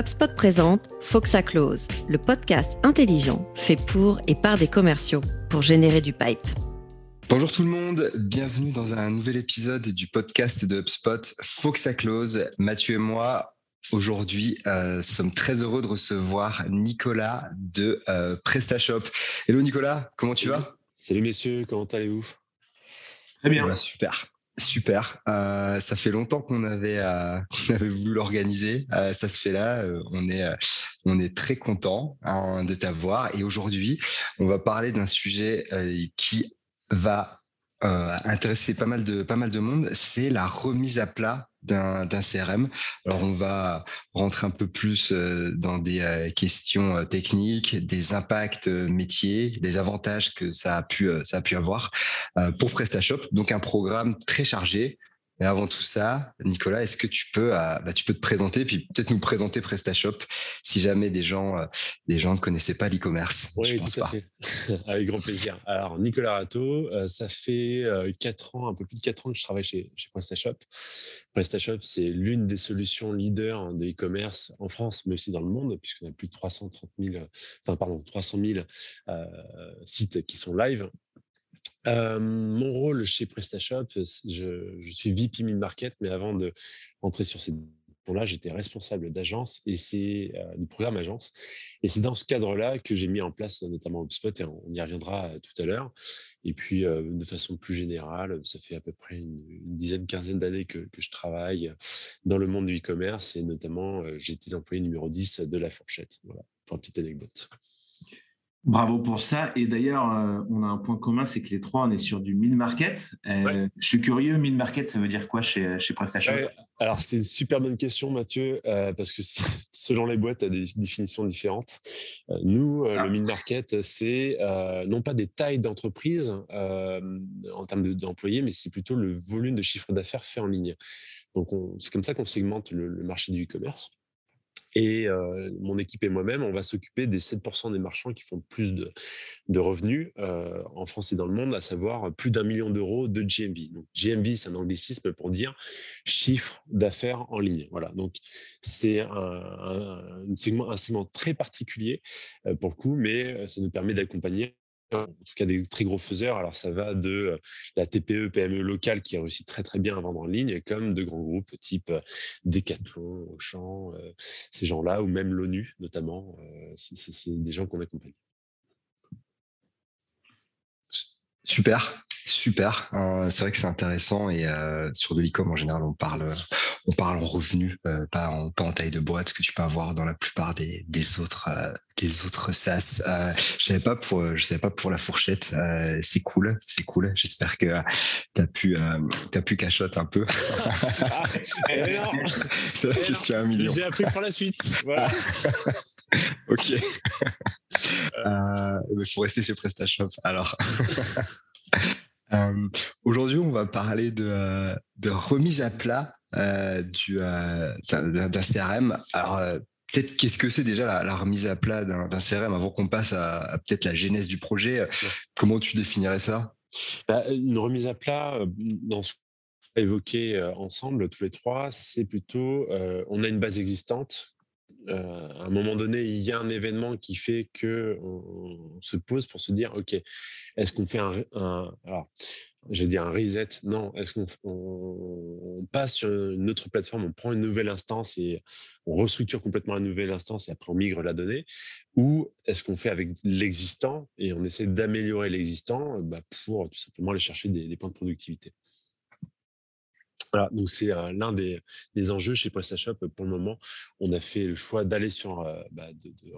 HubSpot présente Foxa Close, le podcast intelligent fait pour et par des commerciaux pour générer du pipe. Bonjour tout le monde, bienvenue dans un nouvel épisode du podcast de HubSpot Foxa Close. Mathieu et moi, aujourd'hui, euh, sommes très heureux de recevoir Nicolas de euh, PrestaShop. Hello Nicolas, comment tu vas? Salut messieurs, comment allez-vous? Très bien. super. Super. Euh, ça fait longtemps qu'on avait, euh, voulu l'organiser. Euh, ça se fait là. on est, on est très content hein, de t'avoir. Et aujourd'hui, on va parler d'un sujet qui va euh, intéresser pas mal de pas mal de monde, c'est la remise à plat d'un CRM. Alors on va rentrer un peu plus euh, dans des euh, questions euh, techniques, des impacts métiers, des avantages que ça a pu ça a pu avoir pour PrestaShop. Donc un programme très chargé mais avant tout ça, Nicolas, est-ce que tu peux, euh, bah, tu peux te présenter, puis peut-être nous présenter PrestaShop, si jamais des gens, euh, des gens ne connaissaient pas l'e-commerce. Oui, tout à fait. Avec grand plaisir. Alors, Nicolas Rato, euh, ça fait quatre ans, un peu plus de quatre ans que je travaille chez, chez PrestaShop. PrestaShop, c'est l'une des solutions leaders de e-commerce en France, mais aussi dans le monde, puisqu'on a plus de 330 000, enfin, pardon, 300 000 sites qui sont live mon rôle chez PrestaShop, je, je suis VP Mid Market, mais avant de rentrer sur ces là j'étais responsable d'agence et c'est du programme agence. Et c'est dans ce cadre-là que j'ai mis en place notamment HubSpot et on y reviendra tout à l'heure. Et puis, de façon plus générale, ça fait à peu près une, dizaine, quinzaine d'années que, je travaille dans le monde du e-commerce et notamment, j'étais l'employé numéro 10 de la fourchette. Voilà, pour une petite anecdote. Bravo pour ça. Et d'ailleurs, euh, on a un point commun, c'est que les trois, on est sur du mid-market. Euh, je suis curieux, mid-market, ça veut dire quoi chez, chez PrestaShop Alors, c'est une super bonne question, Mathieu, euh, parce que selon les boîtes, tu as des définitions différentes. nous, le ah. mid-market, c'est non pas des tailles d'entreprise en termes d'employés, mais c'est plutôt le volume de chiffre d'affaires fait en ligne. Donc, c'est comme ça qu'on segmente le marché du e-commerce. Et mon équipe et moi-même, on va s'occuper des 7% des marchands qui font plus de, de revenus en France et dans le monde, à savoir plus d'un million d'euros de GMV. Donc, GMV, c'est un anglicisme pour dire chiffre d'affaires en ligne. Voilà. Donc, c'est un, un, segment, un segment très particulier pour le coup, mais ça nous permet d'accompagner en tout cas des très gros faiseurs. Alors ça va de euh, la TPE, PME locale qui réussit très très bien à vendre en ligne, comme de grands groupes type euh, Decathlon, Auchan, euh, ces gens-là, ou même l'ONU notamment. C'est des gens qu'on accompagne. Super. Super, euh, c'est vrai que c'est intéressant et euh, sur de l'e-com en général on parle on parle en revenus, euh, pas en pas en taille de boîte, ce que tu peux avoir dans la plupart des, des autres des autres SaaS. je savais pas pour je savais pas pour la fourchette, c'est cool, c'est cool. J'espère que tu as pu t'as pu un peu. C'est la question à un million. J'ai appris pour la suite. Voilà. ok. Il faut rester chez PrestaShop alors. Euh, aujourd'hui, on va parler de, euh, de remise à plat euh, du, d'un CRM. Alors, peut-être qu'est-ce que c'est déjà la, remise à plat d'un, CRM avant qu'on passe à, peut-être la genèse du projet? Comment tu définirais ça? Bah, Une remise à plat, dans ce évoqué ensemble, tous les trois, c'est plutôt on a une base existante euh, à un moment donné, il y a un événement qui fait que on, se pose pour se dire, ok, est-ce qu'on fait un, alors, j'ai dit un reset, non, est-ce qu'on on, passe sur une autre plateforme, on prend une nouvelle instance et on restructure complètement la nouvelle instance et après on migre la donnée, ou est-ce qu'on fait avec l'existant et on essaie d'améliorer l'existant bah, pour tout simplement aller chercher des points de productivité? Voilà, donc c'est l'un des, des, enjeux chez PrestaShop pour le moment. On a fait le choix d'aller sur, bah, de, de,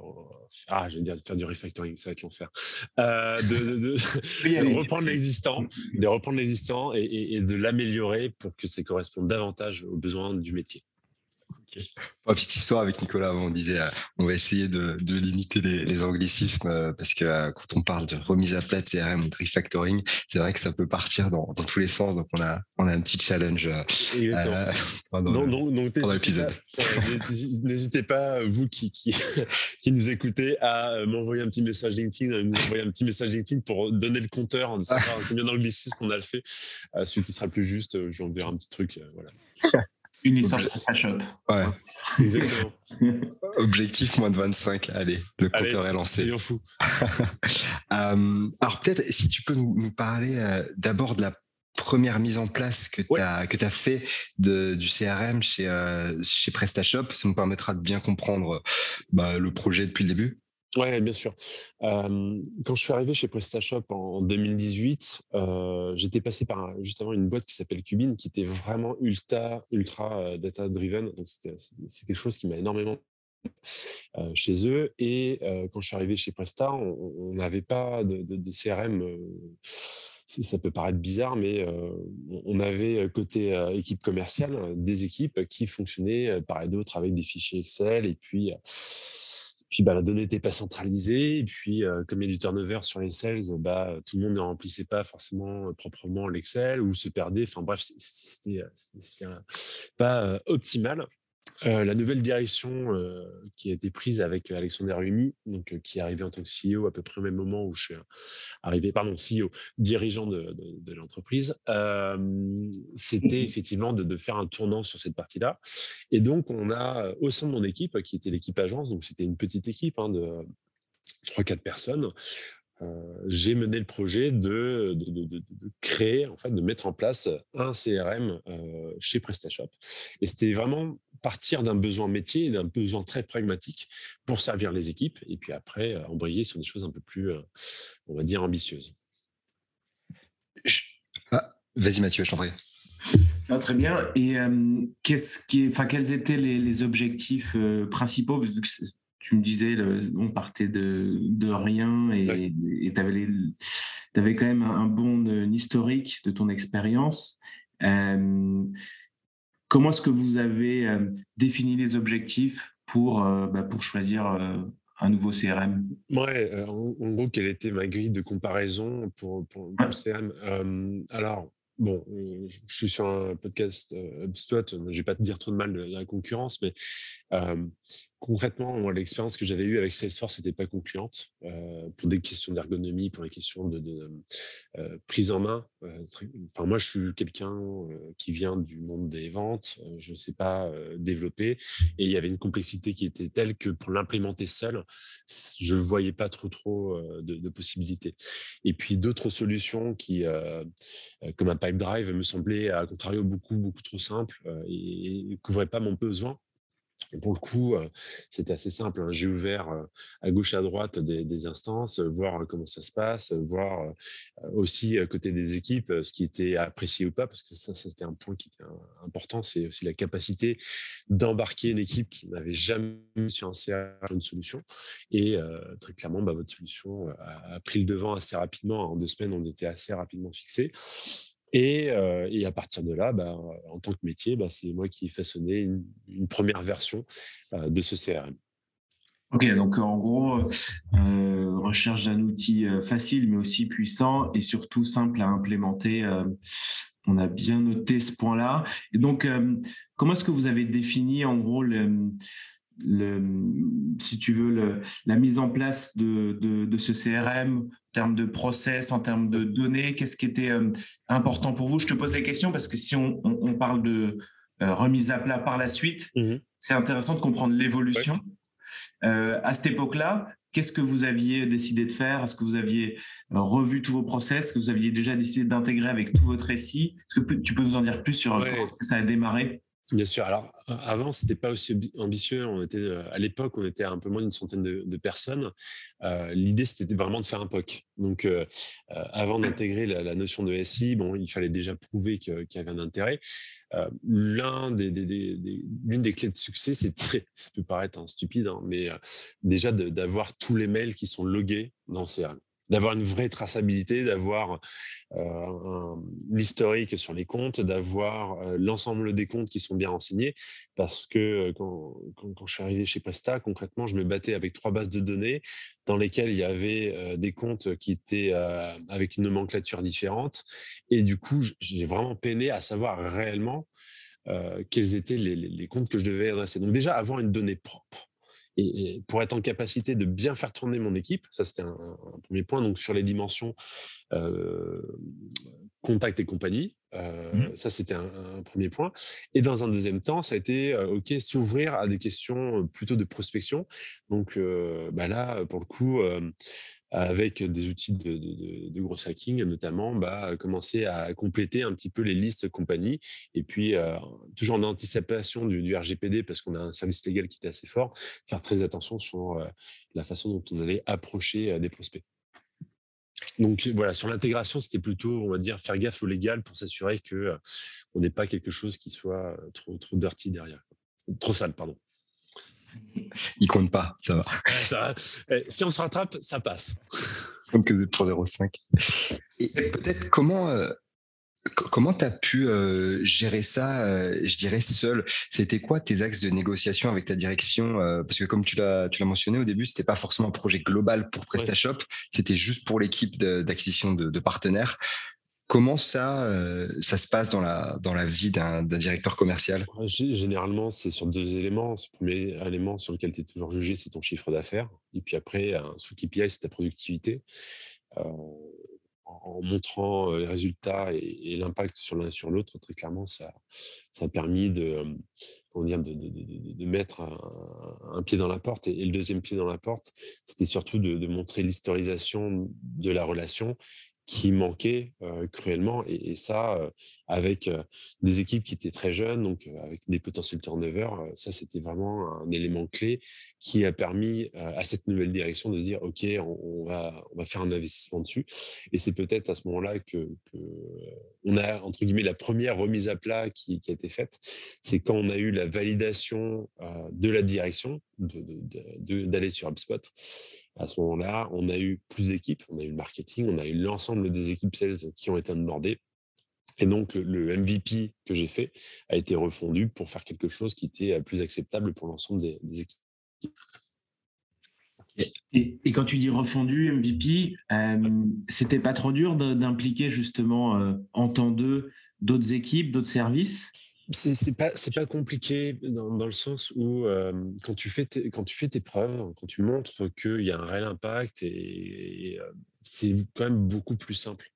ah, je dire de faire du refactoring, ça va être l'enfer, euh, de, de, reprendre l'existant, de reprendre l'existant et, et, de l'améliorer pour que ça corresponde davantage aux besoins du métier. Une petite histoire avec Nicolas, on disait euh, on va essayer de, limiter les, anglicismes euh, parce que euh, quand on parle de remise à plat de CRM ou de refactoring, c'est vrai que ça peut partir dans, tous les sens. Donc on a, on a un petit challenge pendant, l'épisode. N'hésitez pas, vous qui, qui, qui, nous écoutez, à m'envoyer un petit message LinkedIn, à nous envoyer un petit message LinkedIn pour donner le compteur, de savoir combien d'anglicismes on a le fait. celui qui sera le plus juste, je vous enverrai un petit truc. voilà. Une licence PrestaShop. Ouais. Exactement. Objectif moins de 25. Allez, le compteur est lancé. fou. euh, alors peut-être si tu peux nous, parler euh, d'abord de la première mise en place que tu as, que as fait de, du CRM chez, euh, chez PrestaShop. Ça nous permettra de bien comprendre bah, le projet depuis le début. Oui, bien sûr. quand je suis arrivé chez PrestaShop en 2018, euh, j'étais passé par justement une boîte qui s'appelle Cubine, qui était vraiment ultra, ultra data driven. Donc c'est quelque chose qui m'a énormément chez eux. Et quand je suis arrivé chez Presta, on n'avait pas de CRM ça peut paraître bizarre, mais on avait côté équipe commerciale des équipes qui fonctionnaient par et d'autres avec des fichiers Excel et puis puis bah, la donnée n'était pas centralisée. Et puis, comme il y a du turnover sur les sales, bah, tout le monde ne remplissait pas forcément proprement l'Excel ou se perdait. Enfin bref, c'était pas optimal. Euh, la nouvelle direction euh, qui a été prise avec Alexandre Rumi, donc, euh, qui est arrivé en tant que CEO à peu près au même moment où je suis arrivé, pardon, CEO, dirigeant de, l'entreprise, c'était mmh effectivement de, faire un tournant sur cette partie-là. Et donc, on a, au sein de mon équipe, qui était l'équipe agence, donc c'était une petite équipe hein, de 3-4 personnes, j'ai mené le projet de, créer, en fait, de mettre en place un CRM chez PrestaShop. Et c'était vraiment partir d'un besoin métier, d'un besoin très pragmatique pour servir les équipes et puis après euh, embrayer sur des choses un peu plus, euh, on va dire, ambitieuses. Ah, vas-y Mathieu, je t'en prie. Ah, très bien. Et euh, qu'est-ce qui, enfin, quels étaient les, objectifs principaux? Vu que tu me disais, on partait de, de rien et tu avais, avais, quand même un, bon historique de ton expérience. Comment est-ce que vous avez euh, défini les objectifs pour, euh, bah, pour choisir euh, un nouveau CRM Ouais, en, gros, quelle était ma grille de comparaison pour, pour, le CRM Alors, bon, je suis sur un podcast HubSpot, je ne vais pas te dire trop de mal de la concurrence, mais concrètement, l'expérience que j'avais eue avec Salesforce n'était pas concluante euh, pour des questions d'ergonomie, pour des questions de, euh, prise en main. Euh, enfin, moi, je suis quelqu'un qui vient du monde des ventes. je ne sais pas développer, et il y avait une complexité qui était telle que pour l'implémenter seul, je ne voyais pas trop trop de, possibilités. Et puis d'autres solutions qui, comme un pipe drive, me semblaient à contrario beaucoup beaucoup trop simples et, ne couvraient pas mon besoin pour le coup, c'était assez simple. Hein. J'ai ouvert à gauche, à droite des, instances, voir comment ça se passe, voir aussi à côté des équipes ce qui était apprécié ou pas, parce que ça, c'était un point qui était important. C'est aussi la capacité d'embarquer une équipe qui n'avait jamais sur un CRM une solution. Et très clairement, bah, votre solution a, pris le devant assez rapidement. En deux semaines, on était assez rapidement fixé. Et, et, à partir de là, bah, en tant que métier, bah, c'est moi qui ai façonné une, première version de ce CRM. Ok, donc en gros, euh, recherche d'un outil facile mais aussi puissant et surtout simple à implémenter. on a bien noté ce point-là. Et donc, comment est-ce que vous avez défini en gros le, le, si tu veux, la mise en place de, de, ce CRM en termes de process, en termes de données Qu'est-ce qui était euh, important pour vous? Je te pose les questions parce que si on, on, parle de euh, remise à plat par la suite, mmh c'est intéressant de comprendre l'évolution. Euh, à cette époque-là, qu'est-ce que vous aviez décidé de faire? Est-ce que vous aviez revu tous vos process? Est-ce que vous aviez déjà décidé d'intégrer avec tout votre récit? Est-ce que tu peux nous en dire plus sur comment ça a démarré? Bien sûr. Alors, avant, c'était pas aussi ambitieux. On était, à l'époque, on était un peu moins d'une centaine de, personnes. L'idée, c'était vraiment de faire un POC. Donc, avant d'intégrer la, notion de SI, bon, il fallait déjà prouver qu'il y avait un intérêt. L'un des, l'une des clés de succès, c'était, ça peut paraître hein, stupide, hein, mais déjà d'avoir tous les mails qui sont logués dans CRM d'avoir une vraie traçabilité, d'avoir euh, l'historique sur les comptes, d'avoir euh, l'ensemble des comptes qui sont bien renseignés. Parce que euh, quand, je suis arrivé chez Presta, concrètement, je me battais avec trois bases de données dans lesquelles il y avait des comptes qui étaient avec une nomenclature différente. Et du coup, j'ai vraiment peiné à savoir réellement quels étaient les, les comptes que je devais adresser. Donc déjà, avoir une donnée propre et, pour être en capacité de bien faire tourner mon équipe, ça c'était un, premier point. Donc sur les dimensions contact et compagnie, mmh. ça c'était un, premier point. Et dans un deuxième temps, ça a été ok s'ouvrir à des questions plutôt de prospection. Donc bah là, pour le coup avec des outils de, gros hacking, notamment, bah, commencer à compléter un petit peu les listes compagnies. Et puis, euh, toujours en anticipation du, RGPD, parce qu'on a un service légal qui est assez fort, faire très attention sur euh, la façon dont on allait approcher euh, des prospects. Donc voilà, sur l'intégration, c'était plutôt, on va dire, faire gaffe au légal pour s'assurer que on n'ait pas quelque chose qui soit trop, trop dirty derrière. Trop sale, pardon. Il compte pas, ça va. Eh, si on se rattrape, ça passe. Comme que pour 0,5. Et peut-être comment euh, comment tu as pu euh, gérer ça, euh, je dirais seul? C'était quoi tes axes de négociation avec ta direction Parce que comme tu l'as tu l'as mentionné au début, c'était pas forcément un projet global pour PrestaShop, c'était juste pour l'équipe d'acquisition de, de, partenaires. Comment ça, euh, ça se passe dans la, dans la vie d'un directeur commercial? Généralement, c'est sur deux éléments. Le premier élément sur lequel tu es toujours jugé, c'est ton chiffre d'affaires. Et puis après, un sous-KPI, c'est ta productivité. Euh, en montrant euh, les résultats et, l'impact sur l'un sur l'autre, très clairement, ça, ça a permis de, de, de, de mettre un, pied dans la porte. Et, le deuxième pied dans la porte, c'était surtout de, montrer l'historisation de la relation qui manquait cruellement. Et, ça, avec des équipes qui étaient très jeunes, donc avec des potentiels turnover, ça, c'était vraiment un élément clé qui a permis à cette nouvelle direction de dire, OK, on, va, on va faire un investissement dessus. Et c'est peut-être à ce moment-là que, on a, entre guillemets, la première remise à plat qui, a été faite. C'est quand on a eu la validation de la direction d'aller sur HubSpot à ce moment-là, on a eu plus d'équipes, on a eu le marketing, on a eu l'ensemble des équipes sales qui ont été onboardées. Et donc, le, MVP que j'ai fait a été refondu pour faire quelque chose qui était plus acceptable pour l'ensemble des, équipes. Et, quand tu dis refondu, MVP, euh, c'était pas trop dur d'impliquer justement euh, en temps deux d'autres équipes, d'autres services? C'est pas pas compliqué dans, le sens où euh, quand tu fais tes, quand tu fais tes preuves, quand tu montres qu'il y a un réel impact et, euh, c'est quand même beaucoup plus simple,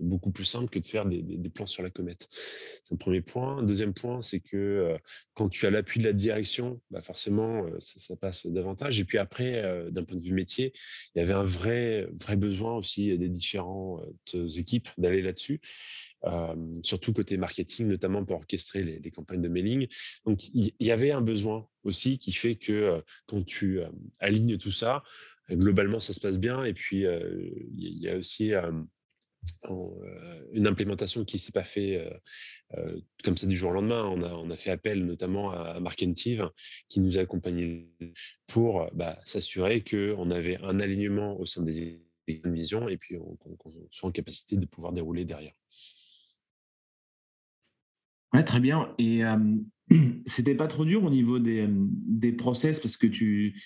beaucoup plus simple que de faire des, plans sur la comète. C'est le premier point. Deuxième point, c'est que euh, quand tu as l'appui de la direction, bah forcément ça, ça, passe davantage. Et puis après, d'un point de vue métier, il y avait un vrai vrai besoin aussi des différentes équipes d'aller là-dessus. Euh, surtout côté marketing, notamment pour orchestrer les, campagnes de mailing. Donc, il y, avait un besoin aussi qui fait que euh, quand tu euh, alignes tout ça, globalement, ça se passe bien. Et puis, il y a aussi une implémentation qui s'est pas fait comme ça du jour au lendemain. On a, on a fait appel notamment à Markentive qui nous a accompagnés pour bah, s'assurer qu'on avait un alignement au sein des visions et puis qu'on soit en capacité de pouvoir dérouler derrière. Ouais, très bien. Et euh, c'était pas trop dur au niveau des, des process parce que tu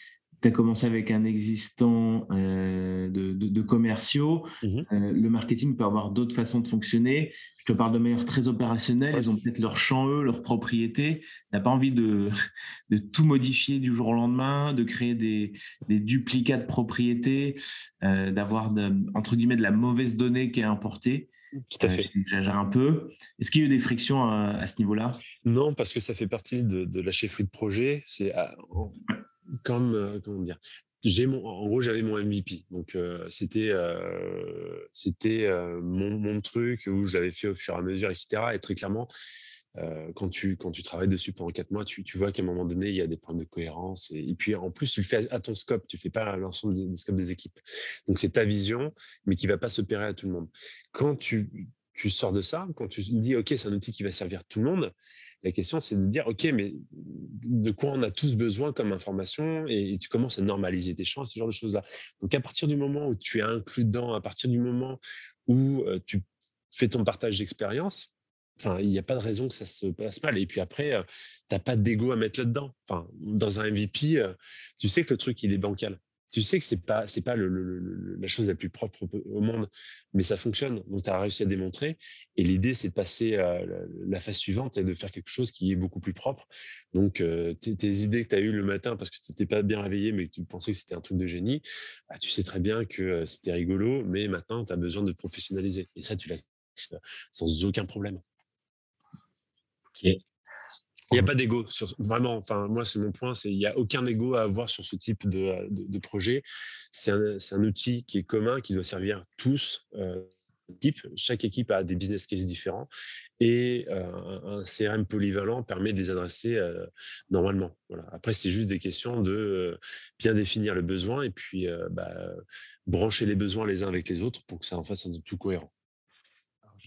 as commencé avec un existant euh, de, de, commerciaux. Mmh euh, le marketing peut avoir d'autres façons de fonctionner. Je te parle de manière très opérationnelle. Ils ont peut-être leur champ, eux, leur propriété. Tu n'as pas envie de, de, tout modifier du jour au lendemain, de créer des, des duplicats de propriété, d'avoir, entre guillemets, de la mauvaise donnée qui est importée. Tout à fait. J'exagère un peu. Est-ce qu'il y a eu des frictions à, ce niveau-là? Non, parce que ça fait partie de, la chefferie de projet. C'est ah, comme euh, comment dire. J'ai mon, en gros, j'avais mon MVP, donc euh, c'était euh, c'était mon, mon, truc où je l'avais fait au fur et à mesure, etc. Et très clairement, quand, tu, quand tu travailles dessus pendant quatre mois, tu, tu vois qu'à un moment donné, il y a des points de cohérence. Et, puis, en plus, tu le fais à ton scope, tu fais pas l'ensemble des, scopes des équipes. Donc, c'est ta vision, mais qui va pas se à tout le monde. Quand tu, tu sors de ça, quand tu dis, OK, c'est un outil qui va servir tout le monde, la question, c'est de dire, OK, mais de quoi on a tous besoin comme information et, tu commences à normaliser tes champs, ce genre de choses-là. Donc, à partir du moment où tu es inclus dedans, à partir du moment où euh, tu fais ton partage d'expérience, Enfin, il n'y a pas de raison que ça se passe mal. Et puis après, euh, tu n'as pas d'ego à mettre là-dedans. Enfin, dans un MVP, euh, tu sais que le truc, il est bancal. Tu sais que c'est pas c'est pas la chose la plus propre au monde, mais ça fonctionne. Donc tu as réussi à démontrer. Et l'idée c'est de passer à la, phase suivante et de faire quelque chose qui est beaucoup plus propre. Donc euh, tes, idées que tu as eues le matin parce que tu n'étais pas bien réveillé, mais que tu pensais que c'était un truc de génie, bah, tu sais très bien que euh, c'était rigolo, mais maintenant tu as besoin de professionnaliser. Et ça tu l'as sans aucun problème. Ok. Il n'y a pas d'ego, vraiment. Enfin, moi, c'est mon point. C'est il n'y a aucun ego à avoir sur ce type de, de, projet. C'est un, un, outil qui est commun, qui doit servir tous. Euh, Chaque équipe a des business cases différents et euh, un CRM polyvalent permet de les adresser euh, normalement. Voilà. Après, c'est juste des questions de euh, bien définir le besoin et puis bah, brancher les besoins les uns avec les autres pour que ça en fasse un tout cohérent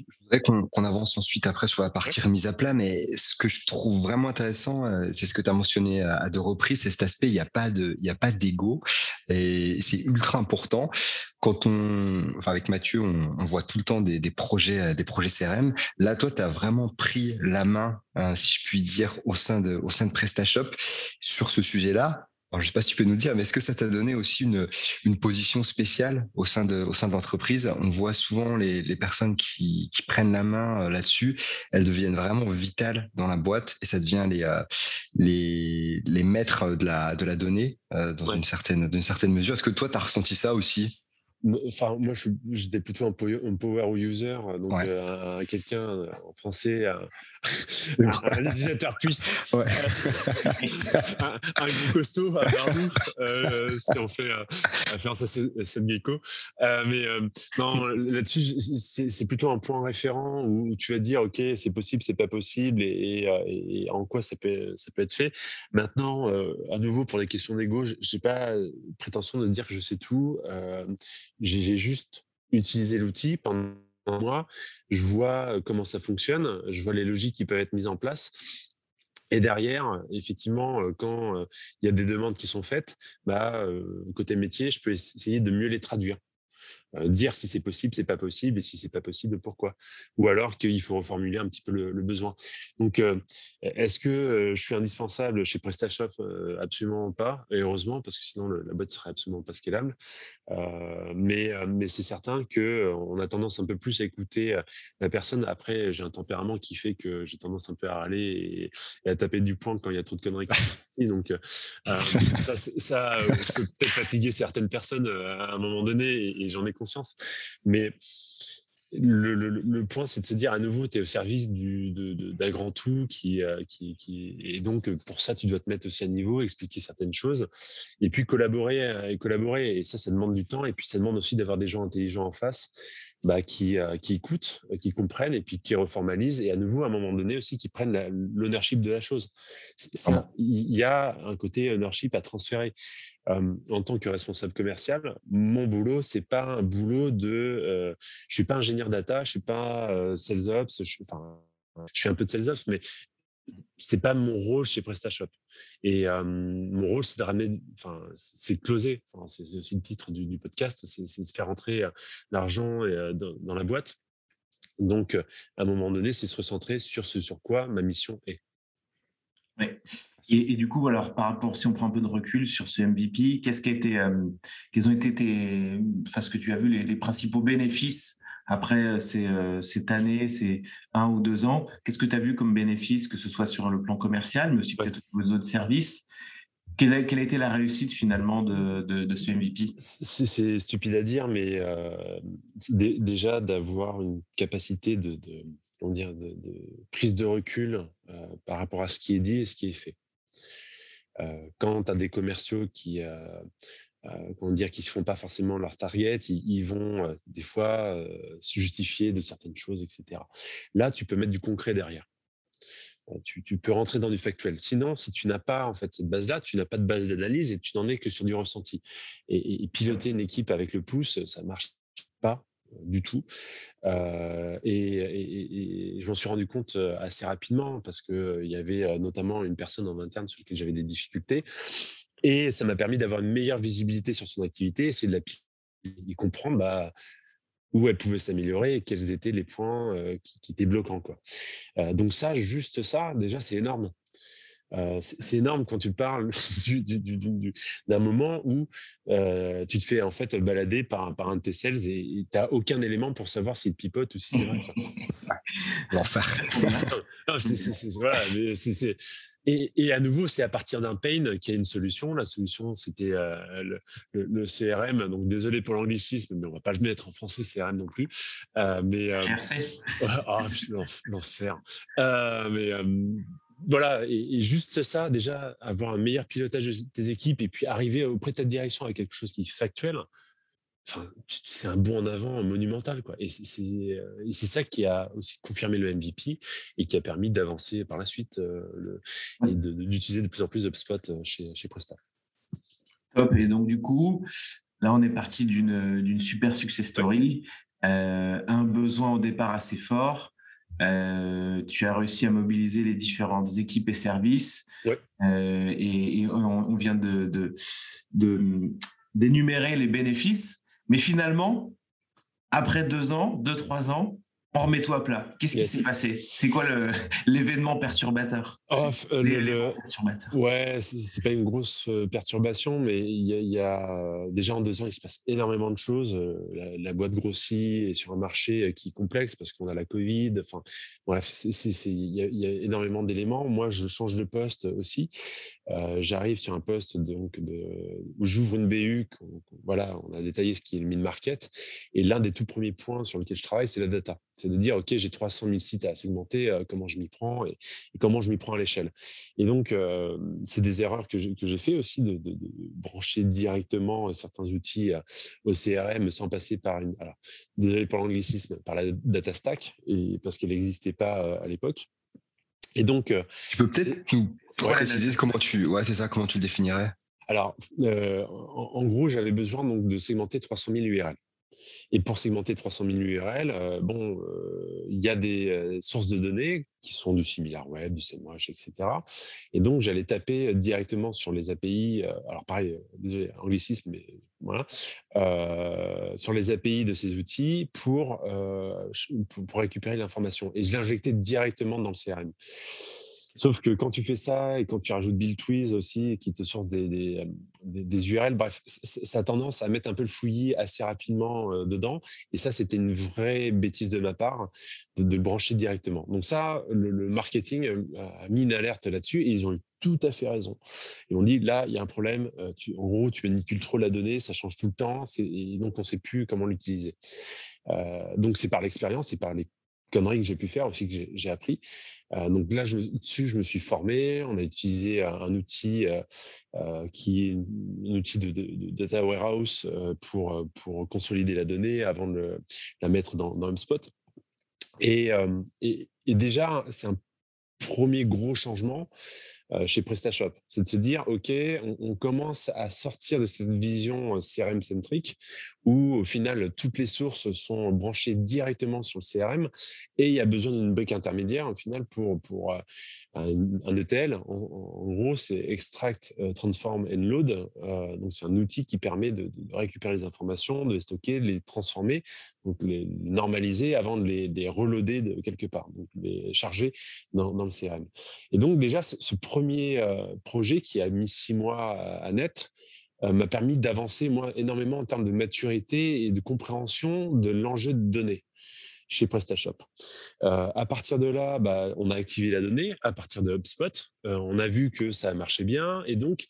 je voudrais qu'on avance ensuite après sur la partie remise à plat, mais ce que je trouve vraiment intéressant, euh, c'est ce que tu as mentionné à deux reprises, c'est cet aspect, il n'y a pas de, d'ego, et c'est ultra important. Quand on, enfin avec Mathieu, on, on voit tout le temps des, des, projets, des projets CRM. Là, toi, tu as vraiment pris la main, hein, si je puis dire, au sein de, au sein de PrestaShop sur ce sujet-là. Alors, je ne sais pas si tu peux nous le dire, mais est-ce que ça t'a donné aussi une, une position spéciale au sein de, au sein de l'entreprise? On voit souvent les, les personnes qui, qui, prennent la main euh, là-dessus, elles deviennent vraiment vitales dans la boîte et ça devient les, euh, les, les maîtres de la, de la donnée euh, dans une, certaine, d'une certaine mesure. Est-ce que toi, tu as ressenti ça aussi? Enfin, moi, j'étais plutôt un power, user, donc euh, quelqu'un euh, en français, un, utilisateur puissant, ouais. un, un, gros costaud, un barbouf, euh, si on fait référence à cette gecko. mais non, là-dessus, c'est plutôt un point référent où tu vas dire, ok, c'est possible, c'est pas possible, et, et, en quoi ça peut, ça peut être fait. Maintenant, à nouveau pour les questions d'ego, j'ai pas prétention de dire que je sais tout j'ai juste utilisé l'outil pendant un mois, je vois comment ça fonctionne, je vois les logiques qui peuvent être mises en place. Et derrière, effectivement, quand il y a des demandes qui sont faites, bah, côté métier, je peux essayer de mieux les traduire. Euh, dire si c'est possible, c'est pas possible, et si c'est pas possible, pourquoi? Ou alors qu'il faut reformuler un petit peu le, besoin. Donc, euh, est-ce que euh, je suis indispensable chez PrestaShop? Absolument pas, et heureusement, parce que sinon la boîte serait absolument pas scalable. mais mais c'est certain que on a tendance un peu plus à écouter la personne. Après, j'ai un tempérament qui fait que j'ai tendance un peu à râler et, à taper du poing quand il y a trop de conneries. Donc, ça, ça je peux peut-être fatiguer certaines personnes à un moment donné, et j'en ai Mais le, point, c'est de se dire à nouveau, tu es au service d'un grand tout qui, euh, qui, et donc pour ça, tu dois te mettre aussi à niveau, expliquer certaines choses, et puis collaborer euh, et collaborer. Et ça, ça demande du temps, et puis ça demande aussi d'avoir des gens intelligents en face bah, qui, euh, qui écoutent, euh, qui comprennent et puis qui reformalisent et à nouveau à un moment donné aussi qui prennent l'ownership de la chose. Il y a un côté ownership à transférer. en tant que responsable commercial, mon boulot c'est pas un boulot de, euh, je suis pas ingénieur data, je suis pas sales ops, je, enfin, je suis un peu de sales ops, mais c'est pas mon rôle chez PrestaShop. Et mon rôle, c'est de ramener, enfin, c'est de closer. Enfin, c'est aussi le titre du, podcast, c'est de faire rentrer l'argent dans, la boîte. Donc, à un moment donné, c'est se recentrer sur ce sur quoi ma mission est. Et, du coup, alors par rapport, si on prend un peu de recul sur ce MVP, qu'est-ce qui a été, quels ont été tes, enfin, ce que tu as vu, les principaux bénéfices après euh, euh, cette année, ces un ou deux ans, qu'est-ce que tu as vu comme bénéfice, que ce soit sur le plan commercial, mais aussi peut-être aux autres services? Quelle a, quelle a, été la réussite finalement de, de, ce MVP C'est stupide à dire, mais euh, déjà d'avoir une capacité de, de, dire, de, prise de recul par rapport à ce qui est dit et ce qui est fait. quand tu as des commerciaux qui, euh, comment dire, qui ne font pas forcément leur target, ils, vont euh, des fois euh, se justifier de certaines choses, etc. Là, tu peux mettre du concret derrière. Tu, peux rentrer dans du factuel. Sinon, si tu n'as pas en fait cette base-là, tu n'as pas de base d'analyse et tu n'en es que sur du ressenti. Et, piloter une équipe avec le pouce, ça marche pas du tout. et, je m'en suis rendu compte assez rapidement parce qu'il il y avait notamment une personne en interne sur laquelle j'avais des difficultés. Et ça m'a permis d'avoir une meilleure visibilité sur son activité, c'est de la y comprendre bah, où elle pouvait s'améliorer et quels étaient les points euh, qui, étaient bloquants. Quoi. Euh, donc ça, juste ça, déjà, c'est énorme. c'est énorme quand tu parles d'un moment où tu te fais en fait balader par, par un de tes sales et tu n'as aucun élément pour savoir s'il te pipote ou si c'est vrai. L'enfer. voilà, et, à nouveau, c'est à partir d'un pain qu'il y a une solution. La solution, c'était euh, le, CRM. Donc, désolé pour l'anglicisme, mais on va pas le mettre en français CRM non plus. Euh, mais euh, ah, l'enfer. mais voilà, et, juste ça, déjà, avoir un meilleur pilotage de tes équipes et puis arriver auprès de ta direction avec quelque chose qui est factuel c'est un bond en avant monumental. Quoi. Et c'est ça qui a aussi confirmé le MVP et qui a permis d'avancer par la suite le, et d'utiliser de, plus en plus d'UpSpot chez, chez Presta. Top. Et donc, du coup, là, on est parti d'une super success story. un besoin au départ assez fort. tu as réussi à mobiliser les différentes équipes et services. et, on, vient de d'énumérer les bénéfices. Mais finalement, après deux ans, deux, trois ans, on remet toi à plat. Qu'est-ce qui s'est passé? C'est quoi l'événement perturbateur? Oh, euh, le, perturbateur. Ouais, c'est pas une grosse euh, perturbation, mais il y, a, déjà en deux ans, il se passe énormément de choses. Euh, la, boîte grossit et sur un marché qui est complexe parce qu'on a la Covid. Enfin, bref, il y, y, a énormément d'éléments. Moi, je change de poste aussi. J'arrive sur un poste donc de, où j'ouvre une BU. voilà, on a détaillé ce qui est le mid-market. Et l'un des tout premiers points sur lequel je travaille, c'est la data. C'est de dire, OK, j'ai 300 000 sites à segmenter, euh, comment je m'y prends et, comment je m'y prends à l'échelle. Et donc, euh, c'est des erreurs que j'ai fait aussi de, brancher directement certains outils euh, au CRM sans passer par une. Désolé pour l'anglicisme, par la data stack, parce qu'elle n'existait pas à l'époque. Et donc. Tu peux peut-être préciser comment tu. Ouais, c'est ça, comment tu le définirais? Alors, en, gros, j'avais besoin donc de segmenter 300 000 URL. Et pour segmenter 300 000 URL, bon, euh, il y a des euh, sources de données qui sont du SimilarWeb, du SEMrush, etc. Et donc, j'allais taper directement sur les API, euh, alors pareil, désolé, anglicisme, mais voilà, sur les API de ces outils pour, pour récupérer l'information. Et je l'injectais directement dans le CRM. Sauf que quand tu fais ça et quand tu rajoutes Build Twiz aussi, qui te source des, des, URL, bref, ça a tendance à mettre un peu le fouillis assez rapidement euh, dedans. Et ça, c'était une vraie bêtise de ma part de, le brancher directement. Donc ça, le, marketing euh, a mis une alerte là-dessus et ils ont eu tout à fait raison. Ils m'ont dit, là, il y a un problème. Euh, tu, en gros, tu manipules trop la donnée, ça change tout le temps. Et donc, on ne sait plus comment l'utiliser. donc, c'est par l'expérience, c'est par les conneries que j'ai pu faire aussi que j'ai appris. Euh, donc là, je, dessus, je me suis formé. On a utilisé un, outil euh, euh, qui est un outil de, data warehouse pour, pour consolider la donnée avant de la mettre dans, dans HubSpot. Et, et, et déjà, c'est un premier gros changement euh, chez PrestaShop. C'est de se dire, OK, on, commence à sortir de cette vision euh, CRM-centrique où au final, toutes les sources sont branchées directement sur le CRM et il y a besoin d'une brique intermédiaire au final pour, pour euh, un, ETL. En, gros, c'est Extract, Transform and Load. donc, c'est un outil qui permet de, récupérer les informations, de les stocker, de les transformer, donc les normaliser avant de les, reloader de quelque part, donc les charger dans, le CRM. Et donc, déjà, ce, ce premier projet qui a mis six mois à, naître m'a permis d'avancer moi énormément en termes de maturité et de compréhension de l'enjeu de données chez PrestaShop. À partir de là, bah, on a activé la donnée à partir de HubSpot. on a vu que ça marchait bien et donc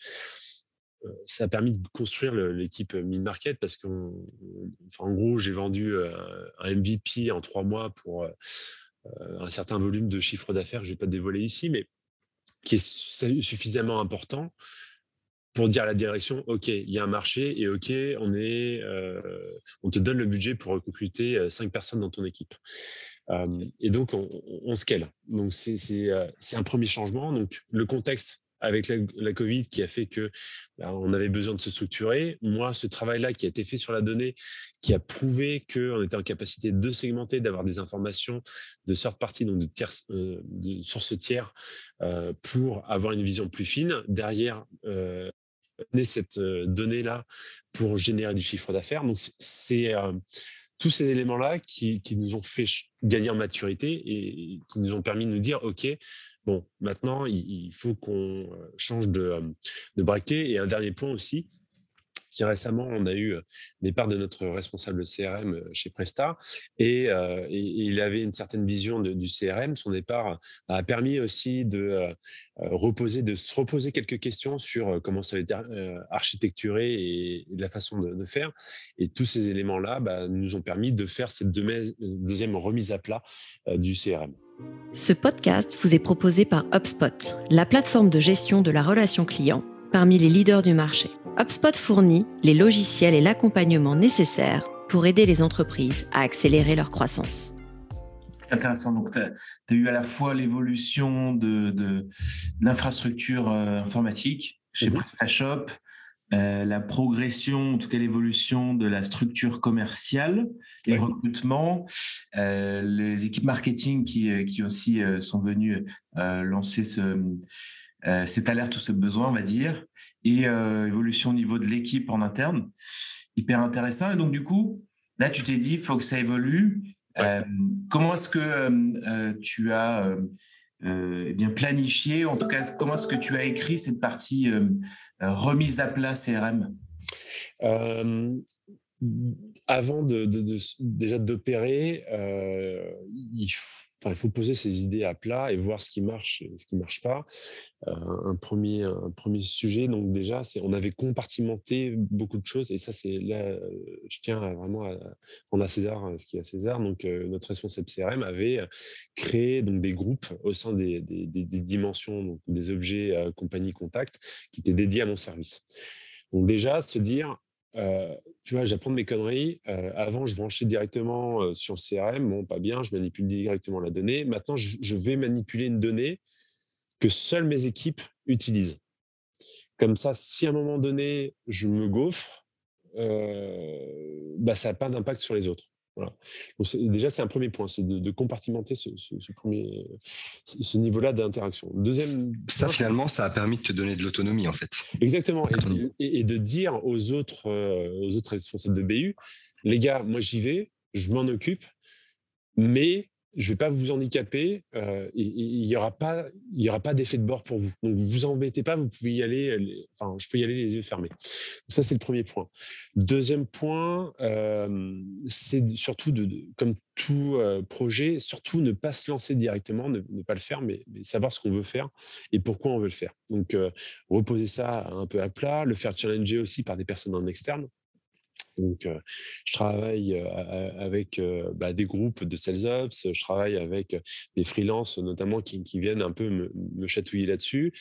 ça a permis de construire l'équipe mid-market parce qu'en en gros, j'ai vendu un MVP en trois mois pour un certain volume de chiffre d'affaires. Je ne vais pas dévoiler ici, mais qui est suffisamment important pour dire à la direction, OK, il y a un marché et OK, on, est, euh, on te donne le budget pour recruter euh, cinq personnes dans ton équipe. Euh, et donc, on, on scale. Donc, c'est un premier changement. Donc, le contexte avec la, Covid qui a fait que bah, on avait besoin de se structurer. Moi, ce travail-là qui a été fait sur la donnée, qui a prouvé qu'on était en capacité de segmenter, d'avoir des informations de third party, donc de, euh, de sources tiers, euh, pour avoir une vision plus fine. Derrière, euh, cette euh, donnée-là pour générer du chiffre d'affaires. Donc, c'est tous ces éléments-là qui, nous ont fait gagner en maturité et qui nous ont permis de nous dire, OK, bon, maintenant, il, faut qu'on change de, de braquet. Et un dernier point aussi, si récemment, on a eu des parts de notre responsable CRM chez Presta et, il avait une certaine vision du CRM. Son départ a permis aussi de reposer, de se reposer quelques questions sur comment ça va être architecturé et, la façon de, faire. Et tous ces éléments-là bah, nous ont permis de faire cette deuxième remise à plat du CRM. Ce podcast vous est proposé par HubSpot, la plateforme de gestion de la relation client parmi les leaders du marché. HubSpot fournit les logiciels et l'accompagnement nécessaires pour aider les entreprises à accélérer leur croissance. Intéressant. Donc, tu as, eu à la fois l'évolution de, l'infrastructure euh, informatique chez mhm. PrestaShop, euh, la progression, en tout cas l'évolution de la structure commerciale et le recrutement, euh, les équipes marketing qui, qui aussi sont venues lancer ce, cette alerte ou ce besoin, on va dire et euh, évolution au niveau de l'équipe en interne. Hyper intéressant. Et donc, du coup, là, tu t'es dit, il faut que ça évolue. Euh, comment est-ce que euh, tu as eh bien planifié, en tout cas, comment est-ce que tu as écrit cette partie remise à plat CRM avant de, déjà d'opérer, il faut il faut poser ses idées à plat et voir ce qui marche et ce qui marche pas. Euh, un premier, un premier sujet, donc déjà, c'est on avait compartimenté beaucoup de choses et ça, c'est là, je tiens vraiment à rendre à César hein, ce qui est à César. Donc, euh, notre responsable CRM avait créé donc des groupes au sein des, des, des, dimensions, donc des objets euh, compagnie contact qui étaient dédiés à mon service. Donc déjà, se dire, euh, tu vois, j'apprends mes conneries. Euh, avant, je branchais directement euh, sur le CRM. Bon, pas bien, je manipule directement la donnée. Maintenant, je, vais manipuler une donnée que seules mes équipes utilisent. Comme ça, si à un moment donné, je me gaufre, bah, ça n'a pas d'impact sur les autres déjà, c'est un premier point, c'est de, compartimenter ce, premier, ce niveau-là d'interaction. Deuxième, ça finalement, ça a permis de te donner de l'autonomie en fait. Exactement, et, de dire aux autres, euh, aux autres responsables de BU, les gars, moi j'y vais, je m'en occupe, mais je ne vais pas vous handicaper, euh, il n'y aura pas, pas d'effet de bord pour vous. Donc, vous embêtez pas, vous pouvez y aller, enfin, je peux y aller les yeux fermés. ça, c'est le premier point. Deuxième point, euh, c'est surtout, de, comme tout euh, projet, surtout ne pas se lancer directement, ne, pas le faire, mais, savoir ce qu'on veut faire et pourquoi on veut le faire. Donc, reposer ça un peu à plat, le faire challenger aussi par des personnes en externe. Donc, je travaille avec bah, des groupes de sales ops, je travaille avec des freelances notamment qui, viennent un peu me, chatouiller là-dessus.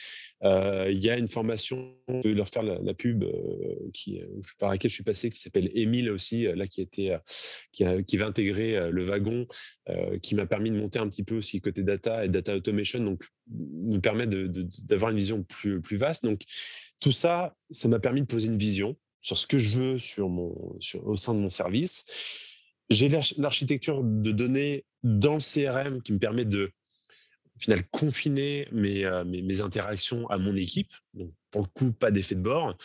Il y a une formation, de leur faire la, pub par laquelle je suis passé, qui s'appelle Emile aussi, là qui, était, qui va intégrer le wagon, qui m'a permis de monter un petit peu aussi côté data et data automation, donc me permet d'avoir une vision plus, plus vaste. Donc, tout ça, ça m'a permis de poser une vision sur ce que je veux sur mon, au sein de mon service. J'ai l'architecture de données dans le CRM qui me permet de au final confiner mes, euh, mes, interactions à mon équipe. Donc, pour le coup, pas d'effet de bord.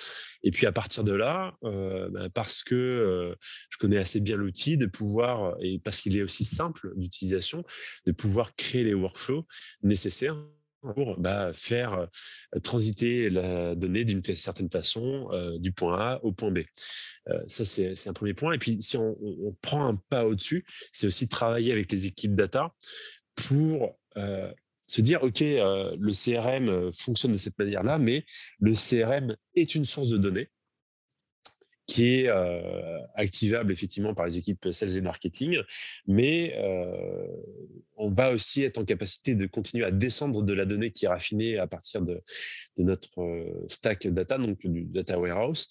Et puis à partir de là, euh, bah, parce que euh, je connais assez bien l'outil, de pouvoir, et parce qu'il est aussi simple d'utilisation, de pouvoir créer les workflows nécessaires pour bah, faire transiter la donnée d'une certaine façon du point A au point B. Ça, c'est un premier point. Et puis, si on, prend un pas au-dessus, c'est aussi travailler avec les équipes data pour se dire, OK, le CRM fonctionne de cette manière-là, mais le CRM est une source de données qui est euh, activable effectivement par les équipes sales et marketing, mais euh, on va aussi être en capacité de continuer à descendre de la donnée qui est raffinée à partir de, notre euh, stack data, donc du data warehouse.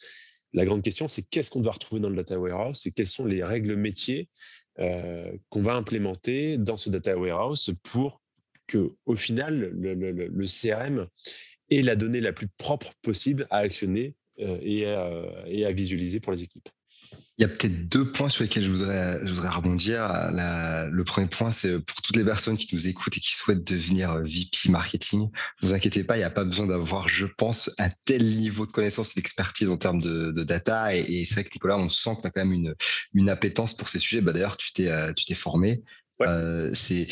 La grande question, c'est qu'est-ce qu'on doit retrouver dans le data warehouse et quelles sont les règles métiers qu'on va implémenter dans ce data warehouse pour que, au final, le, CRM ait la donnée la plus propre possible à actionner et, à, et, à, visualiser pour les équipes. Il y a peut-être deux points sur lesquels je voudrais, je voudrais rebondir. le premier point, c'est pour toutes les personnes qui nous écoutent et qui souhaitent devenir VP marketing. Ne vous inquiétez pas, il n'y a pas besoin d'avoir, je pense, un tel niveau de connaissance et d'expertise en termes de, data. Et, c'est vrai que Nicolas, on sent que tu as quand même une, une appétence pour ces sujets. Bah, D'ailleurs, tu t'es, euh, formé. Euh, c'est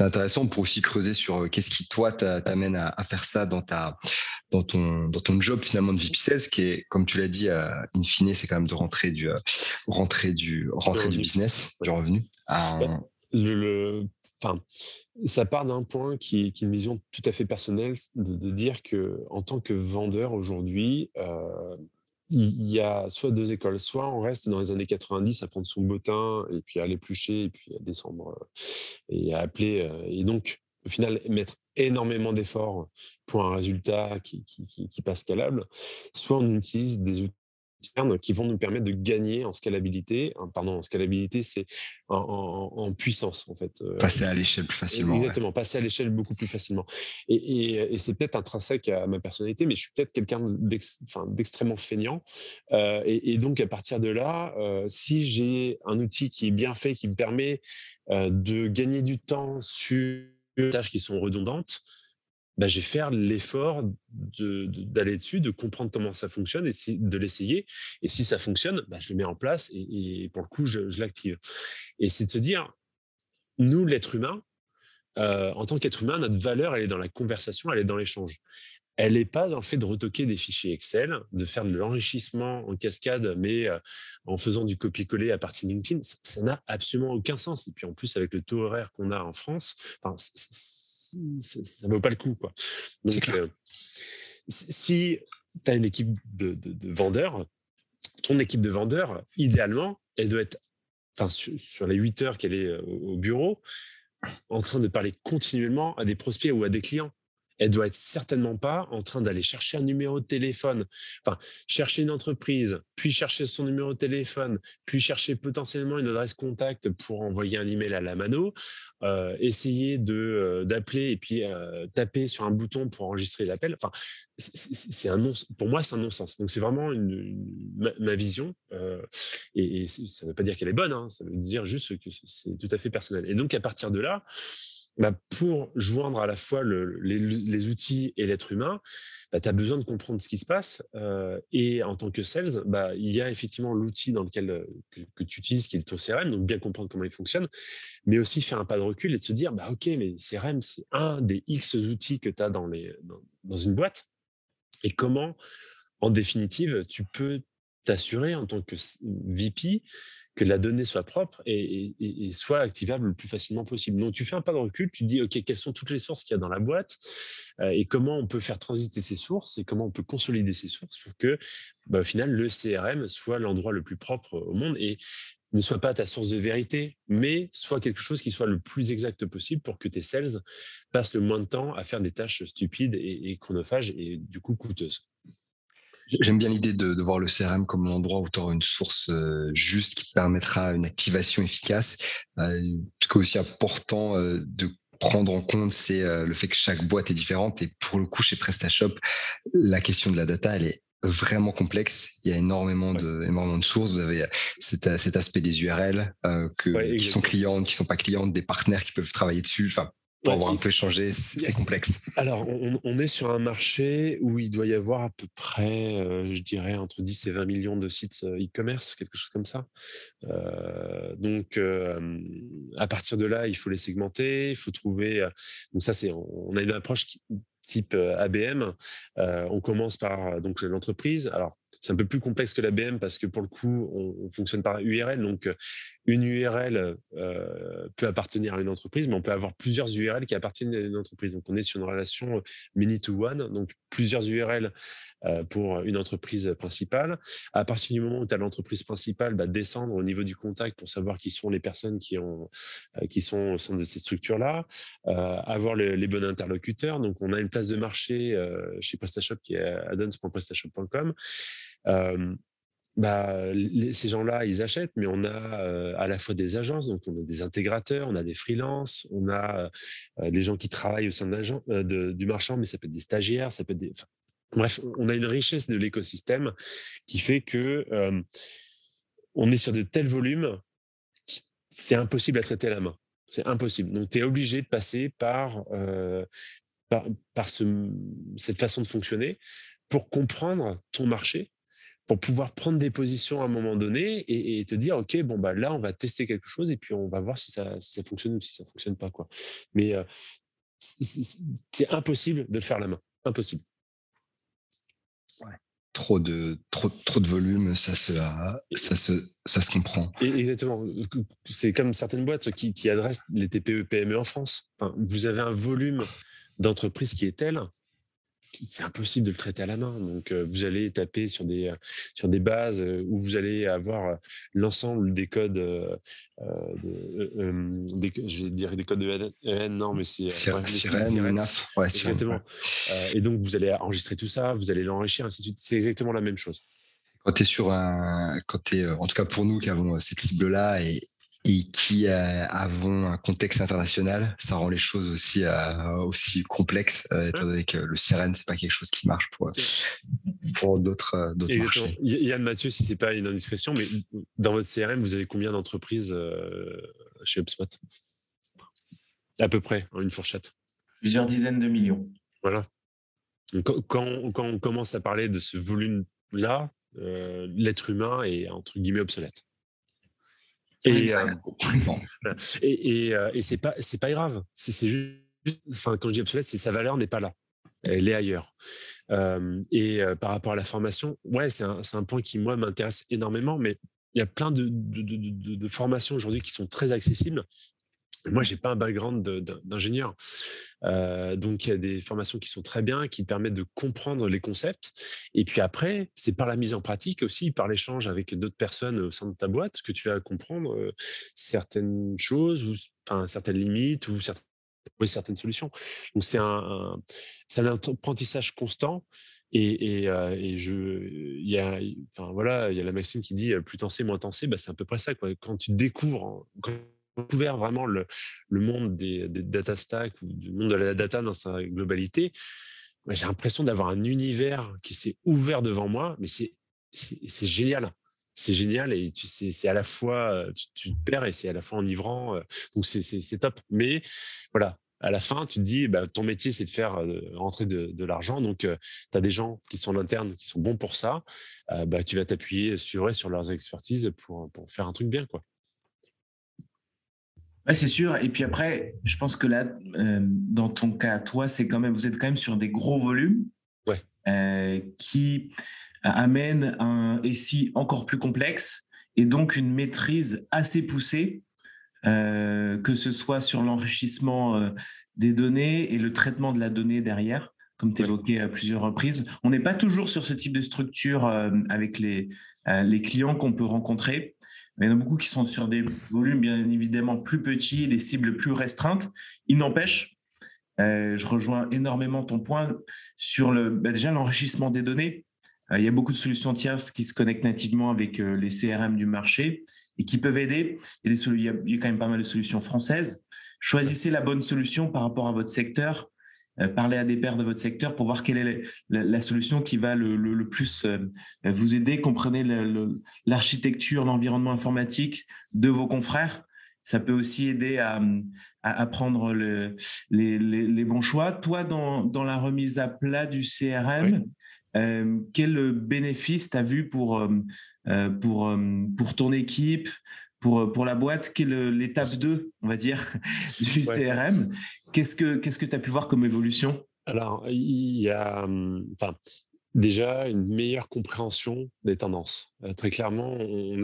intéressant pour aussi creuser sur euh, qu'est-ce qui toi t'amène à, à, faire ça dans ta dans ton dans ton job finalement de VP Sales qui est comme tu l'as dit euh, in fine c'est quand même de rentrer du rentrer du rentrer du business du revenu le, le, enfin ça part d'un point qui, qui, est une vision tout à fait personnelle de, de dire que en tant que vendeur aujourd'hui euh, il y a soit deux écoles. Soit on reste dans les années 90 à prendre son bottin et puis à l'éplucher et puis à descendre euh, et à appeler. Euh, et donc, au final, mettre énormément d'efforts pour un résultat qui, qui, qui, passe scalable. Soit on utilise des outils qui vont nous permettre de gagner en scalabilité. Pardon, en scalabilité, c'est en, puissance, en fait. Euh, passer à l'échelle plus facilement. Exactement, passer à l'échelle beaucoup plus facilement. Et, c'est peut-être intrinsèque à ma personnalité, mais je suis peut-être quelqu'un d'extrêmement feignant. Euh, et, donc, à partir de là, euh, si j'ai un outil qui est bien fait, qui me permet de gagner du temps sur des tâches qui sont redondantes, bah, je vais faire l'effort d'aller dessus, de comprendre comment ça fonctionne et de l'essayer. Et si ça fonctionne, bah, je le mets en place et, pour le coup, je, l'active. Et c'est de se dire, nous, l'être humain, euh, en tant qu'être humain, notre valeur, elle est dans la conversation, elle est dans l'échange. Elle n'est pas dans le fait de retoquer des fichiers Excel, de faire de l'enrichissement en cascade, mais euh, en faisant du copier-coller à partir de LinkedIn. Ça n'a absolument aucun sens. Et puis en plus, avec le taux horaire qu'on a en France, ça ne vaut pas le coup. Quoi. Donc, euh, si tu as une équipe de, vendeurs, ton équipe de vendeurs, idéalement, elle doit être, enfin, sur, les 8 heures qu'elle est euh, au bureau, en train de parler continuellement à des prospects ou à des clients elle doit être certainement pas en train d'aller chercher un numéro de téléphone, enfin chercher une entreprise, puis chercher son numéro de téléphone, puis chercher potentiellement une adresse contact pour envoyer un email à la mano, euh, essayer de euh, d'appeler et puis euh, taper sur un bouton pour enregistrer l'appel. Enfin, c'est un non, pour moi c'est un non-sens. Donc c'est vraiment ma, vision et, ça ne veut pas dire qu'elle est bonne, hein, ça veut dire juste que c'est tout à fait personnel. Et donc à partir de là bah, pour joindre à la fois les, outils et l'être humain, bah, tu as besoin de comprendre ce qui se passe. Euh, et en tant que sales, bah, il y a effectivement l'outil dans lequel euh, que, tu utilises, qui est tour CRM, donc bien comprendre comment il fonctionne, mais aussi faire un pas de recul et de se dire, bah, OK, mais CRM, c'est un des X outils que tu as dans une boîte. Et comment, en définitive, tu peux t'assurer en tant que VP que la donnée soit propre et, soit activable le plus facilement possible. Donc, tu fais un pas de recul, tu dis, OK, quelles sont toutes les sources qu'il y a dans la boîte euh, et comment on peut faire transiter ces sources et comment on peut consolider ces sources pour que, bah, au final, le CRM soit l'endroit le plus propre au monde et ne soit pas ta source de vérité, mais soit quelque chose qui soit le plus exact possible pour que tes sales passent le moins de temps à faire des tâches stupides et chronophages et du coup coûteuses. J'aime bien l'idée de, voir le CRM comme l'endroit où tu auras une source euh, juste qui te permettra une activation efficace. Euh, ce qui est aussi important euh, de prendre en compte, c'est le fait que chaque boîte est différente. Et pour le coup, chez PrestaShop, la question de la data, elle est vraiment complexe. Il y a énormément de, énormément de sources. Vous avez cet, cet aspect des URL que, qui sont clientes, qui sont pas clientes, des partenaires qui peuvent travailler dessus. Enfin, pour avoir un peu changé, c'est complexe. Alors, on, est sur un marché où il doit y avoir à peu près, euh, je dirais, entre 10 et 20 millions de sites euh, e-commerce, quelque chose comme ça. Euh, donc, à partir de là, il faut les segmenter, il faut trouver. donc, ça, c'est, on a une approche qui, type ABM. on commence par donc l'entreprise. Alors, c'est un peu plus complexe que l'ABM parce que pour le coup, on, fonctionne par URL. Donc, une URL euh, peut appartenir à une entreprise, mais on peut avoir plusieurs URL qui appartiennent à une entreprise. Donc, on est sur une relation many to one, donc plusieurs URL euh, pour une entreprise principale. À partir du moment où tu as l'entreprise principale, bah, descendre au niveau du contact pour savoir qui sont les personnes qui, ont, euh, qui sont au sein de ces structures-là, avoir les bons interlocuteurs. Donc, on a une place de marché chez PrestaShop qui est addons.prestashop.com bah, ces gens-là, ils achètent, mais on a à la fois des agences, donc on a des intégrateurs, on a des freelances, on a des gens qui travaillent au sein de du marchand, mais ça peut être des stagiaires, ça peut être des. bref, on a une richesse de l'écosystème qui fait que on est sur de tels volumes, c'est impossible à traiter à la main. C'est impossible. Donc, tu es obligé de passer par, par, cette façon de fonctionner pour comprendre ton marché, pour pouvoir prendre des positions à un moment donné et, te dire, OK, bon, bah, là, on va tester quelque chose et puis on va voir si ça, ça fonctionne ou si ça ne fonctionne pas. Quoi. Mais euh, c'est impossible de le faire à la main. Impossible trop de trop trop de volume, ça se ça se ça se comprend. exactement. C'est comme certaines boîtes qui, qui adressent les TPE PME en France. vous avez un volume d'entreprise qui est tel c'est impossible de le traiter à la main. Donc, euh, vous allez taper sur des, euh, sur des bases euh, où vous allez avoir l'ensemble des codes, euh, des, je codes de EN, non, mais c'est ouais, exactement. et donc, vous allez enregistrer tout ça, vous allez l'enrichir, ainsi de suite. C'est exactement la même chose. Quand tu es sur un, quand tu en tout cas pour nous qui avons cette cible-là et, et qui euh, avons un contexte international, ça rend les choses aussi euh, aussi complexes, euh, étant donné que le sirène c'est pas quelque chose qui marche pour pour d'autres d'autres marchés. Yann Mathieu, si c'est pas une indiscrétion, mais dans votre CRM, vous avez combien d'entreprises chez HubSpot? À peu près, en une fourchette. Plusieurs dizaines de millions. Voilà. quand, quand, on commence à parler de ce volume-là, l'être humain est entre guillemets obsolète. Et, euh, et, et, euh, et c'est pas c'est pas grave. C'est juste, enfin quand je dis obsolète, c'est sa valeur n'est pas là. Elle est ailleurs. Euh, et par rapport à la formation, ouais, c'est un, un, point qui moi m'intéresse énormément. Mais il y a plein de, de, de, de formations aujourd'hui qui sont très accessibles moi, j'ai pas un background d'ingénieur. Euh, donc, il y a des formations qui sont très bien, qui permettent de comprendre les concepts. Et puis après, c'est par la mise en pratique aussi, par l'échange avec d'autres personnes au sein de ta boîte, que tu vas comprendre euh, certaines choses, ou enfin, certaines limites, ou certaines, solutions. Donc, c'est un, un, apprentissage constant. Euh, et, je, il y a, enfin voilà, il y a la maxime qui dit plus t'en sais, moins t'en sais. Bah, c'est à peu près ça. Quand tu découvres, découvert vraiment le, monde des, data stacks ou du monde de la data dans sa globalité, j'ai l'impression d'avoir un univers qui s'est ouvert devant moi, mais c'est génial. C'est génial et tu c'est à la fois tu, te perds et c'est à la fois enivrant. Euh, donc c'est top. Mais voilà, à la fin, tu te dis, bah, ton métier, c'est de faire rentrer de, de l'argent. Donc, euh, tu as des gens qui sont en qui sont bons pour ça. Euh, bah, tu vas t'appuyer sur, sur leurs expertises pour, pour faire un truc bien. quoi c'est sûr. Et puis après, je pense que là, euh, dans ton cas, toi, c'est quand même, vous êtes quand même sur des gros volumes euh, qui amènent un SI encore plus complexe et donc une maîtrise assez poussée, euh, que ce soit sur l'enrichissement des données et le traitement de la donnée derrière, comme tu évoquais à plusieurs reprises. On n'est pas toujours sur ce type de structure avec les, les clients qu'on peut rencontrer il y en a beaucoup qui sont sur des volumes bien évidemment plus petits, des cibles plus restreintes. Il n'empêche, euh, je rejoins énormément ton point sur le, bah, déjà l'enrichissement des données. Euh, il y a beaucoup de solutions tierces qui se connectent nativement avec euh, les CRM du marché et qui peuvent aider. Il y, a quand même pas mal de solutions françaises. Choisissez la bonne solution par rapport à votre secteur parler à des pairs de votre secteur pour voir quelle est la, solution qui va le, plus euh, vous aider. Comprenez l'architecture, l'environnement informatique de vos confrères. Ça peut aussi aider à, à, prendre les, bons choix. Toi, dans, la remise à plat du CRM, euh, quel bénéfice tu as vu pour, pour, pour ton équipe, pour, pour la boîte, quelle est l'étape 2, on va dire, du CRM Qu'est-ce que qu'est-ce que tu as pu voir comme évolution? Alors, il y a hum, déjà une meilleure compréhension des tendances. Euh, très clairement, on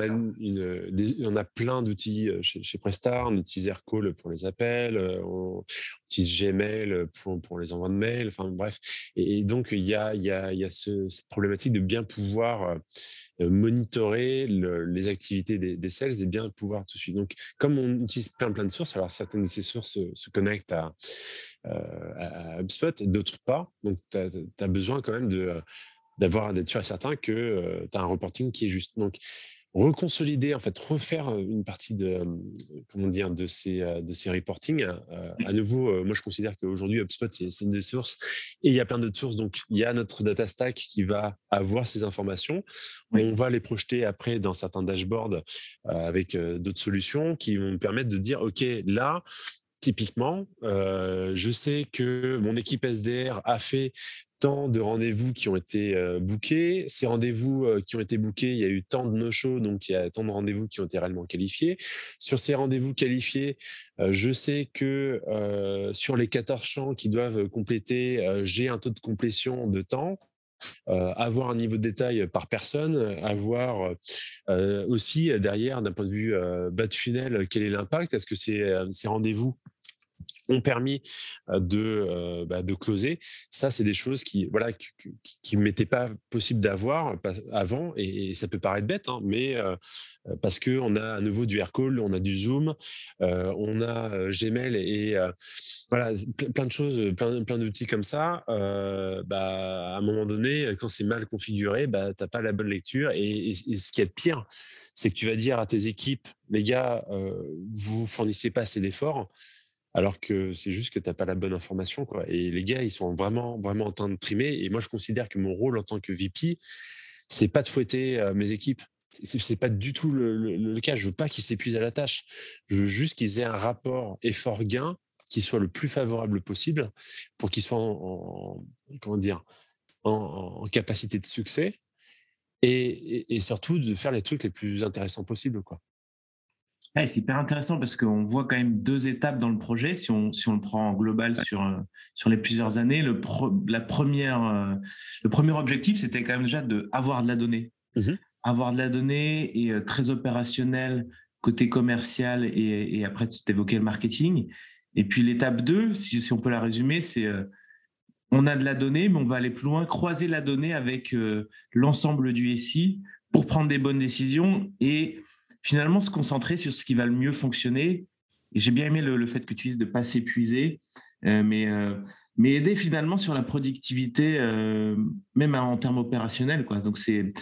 a, plein d'outils euh, chez, chez, Prestar. On utilise Aircall pour les appels, euh, on utilise Gmail pour, les envois de mails. Enfin bref, et, donc il y a, cette problématique de bien pouvoir monitorer les activités des, des, sales et bien pouvoir tout suivre. Donc, comme on utilise plein plein de sources, alors certaines de ces sources se, connectent à, à HubSpot d'autres pas. Donc, tu as, besoin quand même de d'avoir d'être sûr et certain que tu as un reporting qui est juste. Donc, reconsolider, en fait, refaire une partie de, comment dire, de ces, de ces reporting. à nouveau, moi, je considère qu'aujourd'hui, HubSpot, c'est une des sources et il y a plein d'autres sources. Donc, il y a notre data stack qui va avoir ces informations. On va les projeter après dans certains dashboards avec d'autres solutions qui vont me permettre de dire, OK, là, Typiquement, je sais que mon équipe SDR a fait tant de rendez-vous qui ont été bookés. Ces rendez-vous qui ont été bookés, il y a eu tant de no-show, donc il y a tant de rendez-vous qui ont été réellement qualifiés. Sur ces rendez-vous qualifiés, je sais que sur les 14 champs qui doivent compléter, j'ai un taux de complétion de temps. avoir un niveau de détail par personne, avoir aussi derrière, d'un point de vue bas de funnel, quel est l'impact? Est-ce que ces rendez-vous ont permis de, bah, de closer. Ça, c'est des choses qui voilà qui, qui, m'étaient pas possible d'avoir avant et, ça peut paraître bête, hein, mais parce que on a à nouveau du Aircall, on a du Zoom, on a Gmail et voilà plein de choses, plein, plein d'outils comme ça. bah, à un moment donné, quand c'est mal configuré, bah, t'as pas la bonne lecture et, ce qui est pire, c'est que tu vas dire à tes équipes, les gars, vous fournissez pas assez d'efforts alors que c'est juste que tu n'as pas la bonne information. Quoi. Et les gars, ils sont vraiment, vraiment en train de trimer. Et moi, je considère que mon rôle en tant que VP, c'est pas de fouetter euh, mes équipes. C'est pas du tout le, cas. Je veux pas qu'ils s'épuisent à la tâche. Je veux juste qu'ils aient un rapport effort-gain qui soit le plus favorable possible pour qu'ils soient en, comment dire, en, capacité de succès et, et, surtout de faire les trucs les plus intéressants possibles. C'est hyper intéressant parce qu'on voit quand même deux étapes dans le projet. Si on, si on le prend en global sur, euh, sur les plusieurs années, le, la première, euh, le premier objectif, c'était quand même déjà d'avoir de la donnée. Mmh avoir de la donnée et euh, très opérationnel côté commercial et, et après, tu évoquais le marketing. Et puis l'étape 2, si, si, on peut la résumer, c'est on a de la donnée, mais on va aller plus loin, croiser la donnée avec l'ensemble du SI pour prendre des bonnes décisions et finalement se concentrer sur ce qui va le mieux fonctionner. Et j'ai bien aimé le, fait que tu dises de ne pas s'épuiser, euh, mais, euh, mais aider finalement sur la productivité, euh, même en termes opérationnels. Quoi. Donc c'est,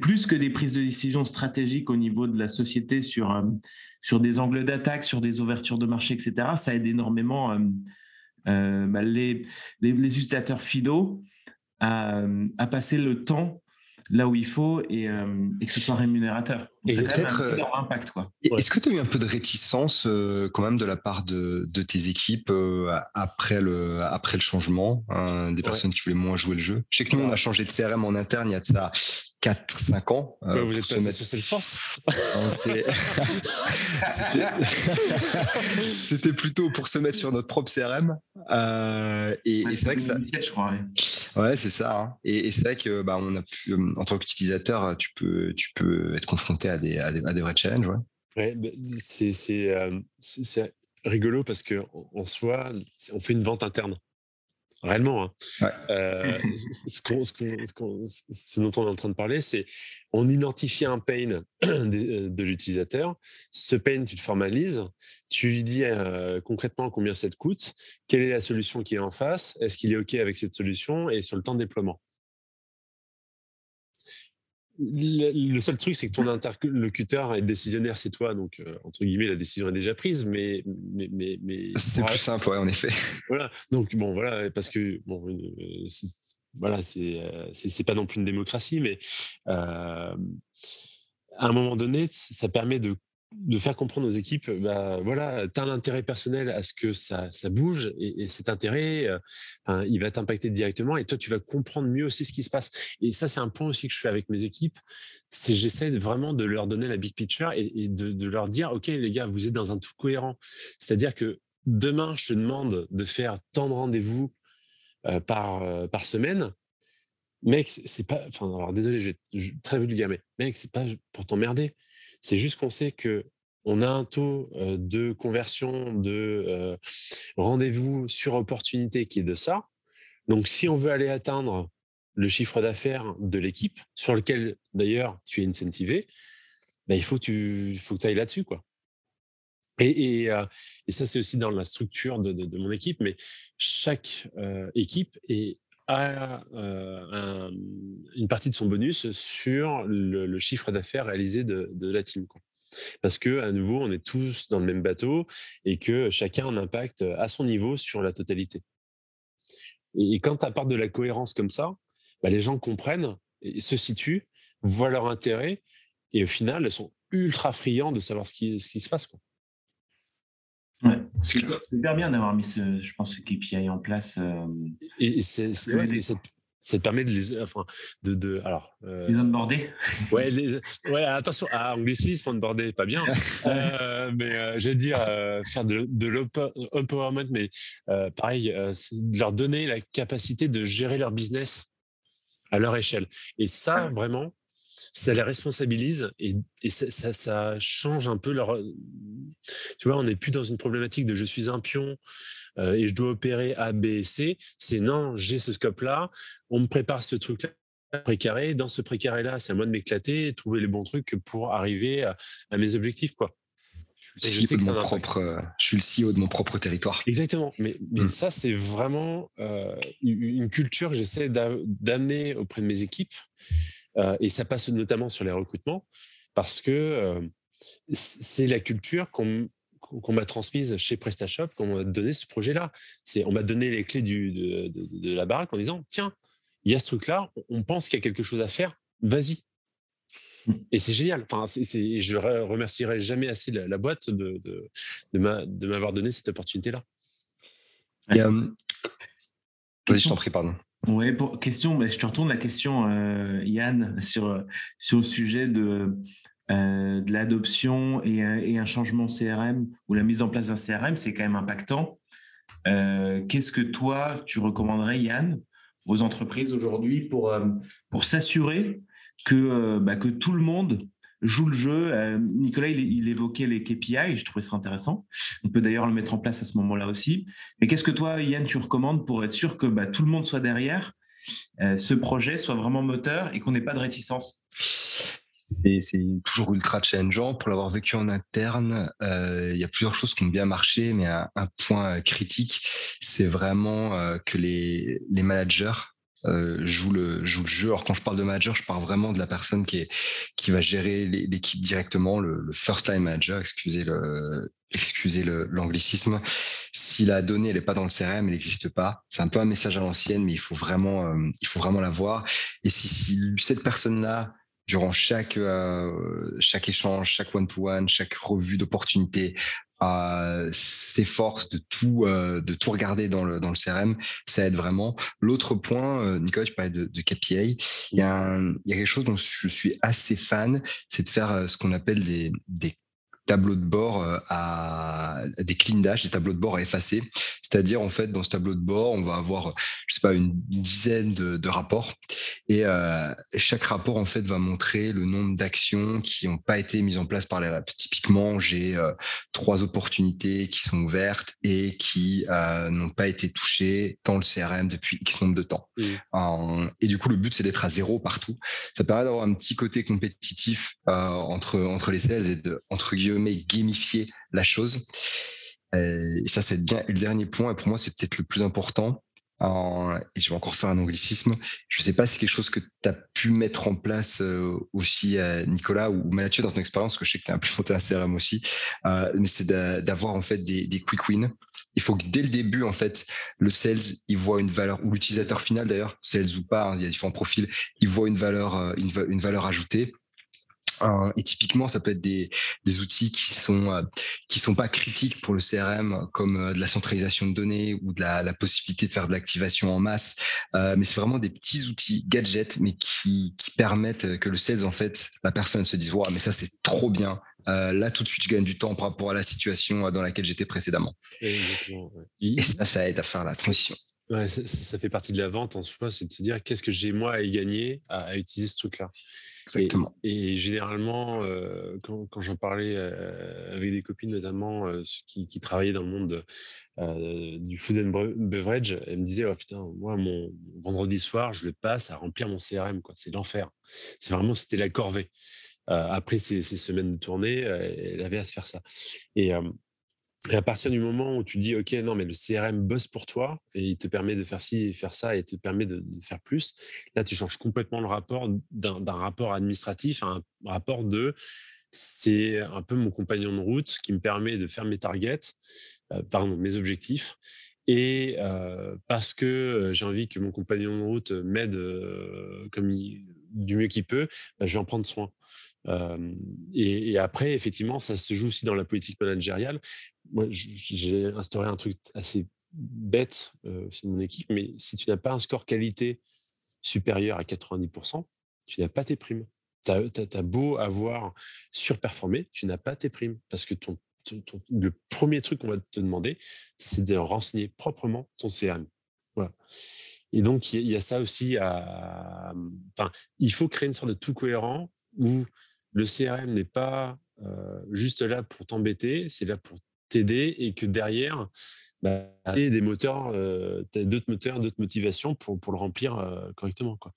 plus que des prises de décision stratégiques au niveau de la société sur, sur des angles d'attaque, sur des ouvertures de marché, etc. Ça aide énormément bah, les, les, les, utilisateurs FIDO à, à passer le temps là où il faut et, euh, que ce soit rémunérateur. Et peut-être un euh, impact quoi. Est-ce que tu as eu un peu de réticence euh, quand même de la part de, tes équipes après le après le changement, hein, des personnes qui voulaient moins jouer le jeu? Je sais que nous on a changé de CRM en interne il y a de ça 4-5 ans. Euh, vous êtes passé sur Salesforce C'était plutôt pour se mettre sur notre propre CRM. Euh, et, c'est vrai que ça. Je crois, ouais, c'est ça. Hein. Et, c'est vrai que bah, on a pu, euh, en tant qu'utilisateur, tu peux, tu peux être confronté à des, à des, vrais challenges. Ouais. ouais c'est rigolo parce qu'en en soi, on fait une vente interne. Réellement. Hein. Euh, ce, dont on est en train de parler, c'est on identifie un pain de, de l'utilisateur. Ce pain, tu le formalises. Tu lui dis euh, concrètement combien ça te coûte, quelle est la solution qui est en face, est-ce qu'il est OK avec cette solution et sur le temps de déploiement le, seul truc, c'est que ton interlocuteur est décisionnaire, c'est toi. Donc, euh, entre guillemets, la décision est déjà prise, mais. mais, mais, mais c'est plus simple, ouais, en effet. Voilà. Donc, bon, voilà, parce que, bon, euh, voilà, c'est, euh, c'est, pas non plus une démocratie, mais à un moment donné, ça permet de de faire comprendre aux équipes, bah voilà, tu as un intérêt personnel à ce que ça, bouge et, cet intérêt, euh, il va t'impacter directement et toi, tu vas comprendre mieux aussi ce qui se passe. Et ça, c'est un point aussi que je fais avec mes équipes, c'est j'essaie vraiment de leur donner la big picture et, de, leur dire, OK, les gars, vous êtes dans un tout cohérent. C'est-à-dire que demain, je te demande de faire tant de rendez-vous euh, par, euh, par semaine. Mec, c'est pas, enfin, désolé, je très vulgaire, mais mec, c'est pas pour t'emmerder c'est juste qu'on sait que on a un taux de conversion de rendez-vous sur opportunité qui est de ça. Donc, si on veut aller atteindre le chiffre d'affaires de l'équipe, sur lequel d'ailleurs tu es incentivé, bah, il faut que tu faut que ailles là-dessus. quoi. Et, et, ça, c'est aussi dans la structure de, mon équipe, mais chaque équipe est a une partie de son bonus sur le, chiffre d'affaires réalisé de, la team. Parce que, à nouveau, on est tous dans le même bateau et que chacun a un impact à son niveau sur la totalité. Et, quand tu apportes de la cohérence comme ça, bah, les gens comprennent, se situent, voient leur intérêt et au final, elles sont ultra friands de savoir ce qui, se passe. Ouais, c'est hyper bien d'avoir mis, ce, je pense, ce KPI en place. Euh, et, c'est, ça, te permet de les, enfin, de, de alors. Euh, les onboarder. Ouais, ouais, attention, à ah, anglicisme, onboarder, pas bien. euh, mais euh, je veux dire, faire de, de l'empowerment, mais pareil, de leur donner la capacité de gérer leur business à leur échelle. Et ça, vraiment, ça les responsabilise et, ça, change un peu leur. Tu vois, on n'est plus dans une problématique de je suis un pion euh, et je dois opérer A, B et C. C'est non, j'ai ce scope-là, on me prépare ce truc-là précaré. Dans ce précaré-là, c'est à moi de m'éclater et trouver les bons trucs pour arriver à, mes objectifs, quoi. Je suis, je, mon propre, je suis, le CEO de mon propre territoire. Exactement. Mais, mais mmh. ça, c'est vraiment euh, une culture que j'essaie d'amener auprès de mes équipes. Euh, et ça passe notamment sur les recrutements parce que euh, c'est la culture qu'on m'a transmise chez PrestaShop, qu'on m'a donné ce projet-là. C'est, on m'a donné les clés du, de, la baraque en disant tiens, il y a ce truc-là, on pense qu'il y a quelque chose à faire, vas-y. Mmh. Et c'est génial. Enfin, c'est, je remercierai jamais assez la, boîte de, de, de, m'avoir donné cette opportunité-là. Euh, vas-y, je t'en prie, pardon. Oui, pour question, je te retourne la question, euh, Yann, sur, sur le sujet de, euh, de l'adoption et, un changement CRM ou la mise en place d'un CRM, c'est quand même impactant. Euh, qu'est-ce que toi, tu recommanderais, Yann, aux entreprises aujourd'hui pour, pour s'assurer que, bah, que tout le monde joue le jeu. Euh, Nicolas, il, évoquait les KPI, je trouvais ça intéressant. On peut d'ailleurs le mettre en place à ce moment-là aussi. Mais qu'est-ce que toi, Yann, tu recommandes pour être sûr que bah, tout le monde soit derrière, euh, ce projet soit vraiment moteur et qu'on n'ait pas de réticence? Et c'est toujours ultra challengeant. Pour l'avoir vécu en interne, euh, il y a plusieurs choses qui ont bien marché, mais un, point critique, c'est vraiment que les managers euh, joue le joue le jeu. Alors quand je parle de manager, je parle vraiment de la personne qui est qui va gérer l'équipe directement, le, first line manager. Excusez le excusez l'anglicisme. si la donnée elle est pas dans le CRM, elle n'existe pas. C'est un peu un message à l'ancienne, mais il faut vraiment euh, il faut vraiment la voir. Et si, cette personne là durant chaque euh, chaque échange, chaque one to one, chaque revue d'opportunité, euh, s'efforce de tout euh, de tout regarder dans le dans le CRM, ça aide vraiment. L'autre point, euh, Nicolas, tu parlais de, de KPI, il y a il y a quelque chose dont je suis assez fan, c'est de faire euh, ce qu'on appelle des des tableau de bord euh, à des clean dash, des tableaux de bord à effacer. C'est-à-dire, en fait, dans ce tableau de bord, on va avoir, je sais pas, une dizaine de, de rapports. Et euh, chaque rapport, en fait, va montrer le nombre d'actions qui n'ont pas été mises en place par les reps. Typiquement, j'ai euh, trois opportunités qui sont ouvertes et qui euh, n'ont pas été touchées dans le CRM depuis X nombre de temps. et du coup, le but, c'est d'être à zéro partout. Ça permet d'avoir un petit côté compétitif entre, entre les sales et de, entre guillemets, mais gamifier la chose. Euh, et ça, c'est bien. Et le dernier point, et pour moi, c'est peut-être le plus important, et je vais encore faire un anglicisme, je ne sais pas si quelque chose que tu as pu mettre en place euh, aussi, euh, Nicolas ou Mathieu, dans ton expérience, que je sais que tu as implémenté un CRM aussi, mais c'est d'avoir en fait des, quick wins. Il faut que dès le début, en fait, le sales, il voit une valeur, ou l'utilisateur final d'ailleurs, sales ou pas, hein, il y a différents profils, il voit une valeur, une valeur ajoutée et typiquement, ça peut être des, des outils qui sont euh, qui sont pas critiques pour le CRM, comme euh, de la centralisation de données ou de la, la possibilité de faire de l'activation en masse. Euh, mais c'est vraiment des petits outils gadgets, mais qui, qui permettent que le sales, en fait, la personne se dise, waouh, mais ça c'est trop bien. là, tout de suite, je gagne du temps par rapport à la situation dans laquelle j'étais précédemment. Et ça, ça aide à faire la transition. Ouais, ça, ça, fait partie de la vente en soi, c'est de se dire qu'est-ce que j'ai moi à y gagner à, à utiliser ce truc-là? Exactement. Et, généralement, euh, quand, quand j'en parlais euh, avec des copines, notamment euh, qui, qui, travaillaient dans le monde du food and beverage, elles me disaient oh, putain, moi, mon vendredi soir, je le passe à remplir mon CRM. quoi. C'est l'enfer. C'est vraiment, c'était la corvée. après ces, ces, semaines de tournée, elle avait à se faire ça. Et Et à partir du moment où tu dis, OK, non, mais le CRM bosse pour toi et il te permet de faire ci et faire ça et te permet de, faire plus, là, tu changes complètement le rapport d'un rapport administratif à un rapport de c'est un peu mon compagnon de route qui me permet de faire mes targets, euh, pardon, mes objectifs. Et euh, parce que euh, j'ai envie que mon compagnon de route m'aide comme du mieux qu'il peut, bah, je vais en prendre soin. Et, après, effectivement, ça se joue aussi dans la politique managériale. Moi, j'ai instauré un truc assez bête, c'est mon équipe, mais si tu n'as pas un score qualité supérieur à 90%, tu n'as pas tes primes tu as, beau avoir surperformé, tu n'as pas tes primes parce que le premier truc qu'on va te demander, c'est de renseigner proprement ton CRM. Voilà. Et donc, il y, a ça aussi à. Enfin, il faut créer une sorte de tout cohérent où le CRM n'est pas euh, juste là pour t'embêter, c'est là pour t'aider et que derrière, bah, des moteurs, euh, d'autres moteurs, d'autres motivations pour, pour le remplir euh, correctement. Quoi.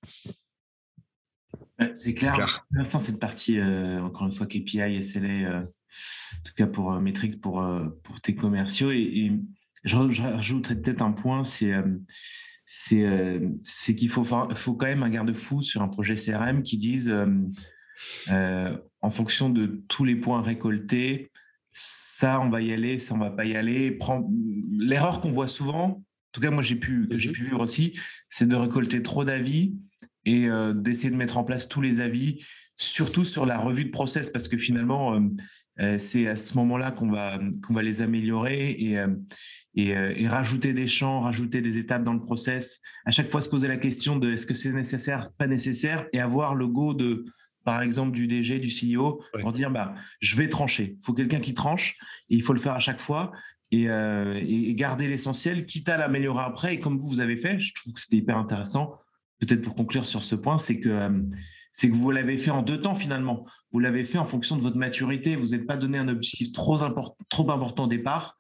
C'est clair. Intéressant cette partie, euh, encore une fois, KPI, SLA, euh, en tout cas pour euh, métriques pour, pour tes commerciaux. Et, je, rajouterais peut-être un point, c'est c'est qu'il faut, faut quand même un garde-fou sur un projet CRM qui dise, en fonction de tous les points récoltés, ça, on va y aller, ça, on va pas y aller. L'erreur qu'on voit souvent, en tout cas, moi, j'ai pu, que j'ai pu vivre aussi, c'est de récolter trop d'avis et euh, d'essayer de mettre en place tous les avis, surtout sur la revue de process, parce que finalement, euh, euh, c'est à ce moment-là qu'on va, qu'on va les améliorer et, et, rajouter des champs, rajouter des étapes dans le process. À chaque fois, se poser la question de est-ce que c'est nécessaire, pas nécessaire, et avoir le go de, par exemple, du DG, du CEO, pour dire bah, je vais trancher. Il faut quelqu'un qui tranche, et il faut le faire à chaque fois. Et, et garder l'essentiel, quitte à l'améliorer après. Et comme vous, vous avez fait, je trouve que c'était hyper intéressant peut-être pour conclure sur ce point, c'est que, euh, c'est que vous l'avez fait en deux temps finalement. Vous l'avez fait en fonction de votre maturité. Vous n'êtes pas donné un objectif trop, trop important au départ,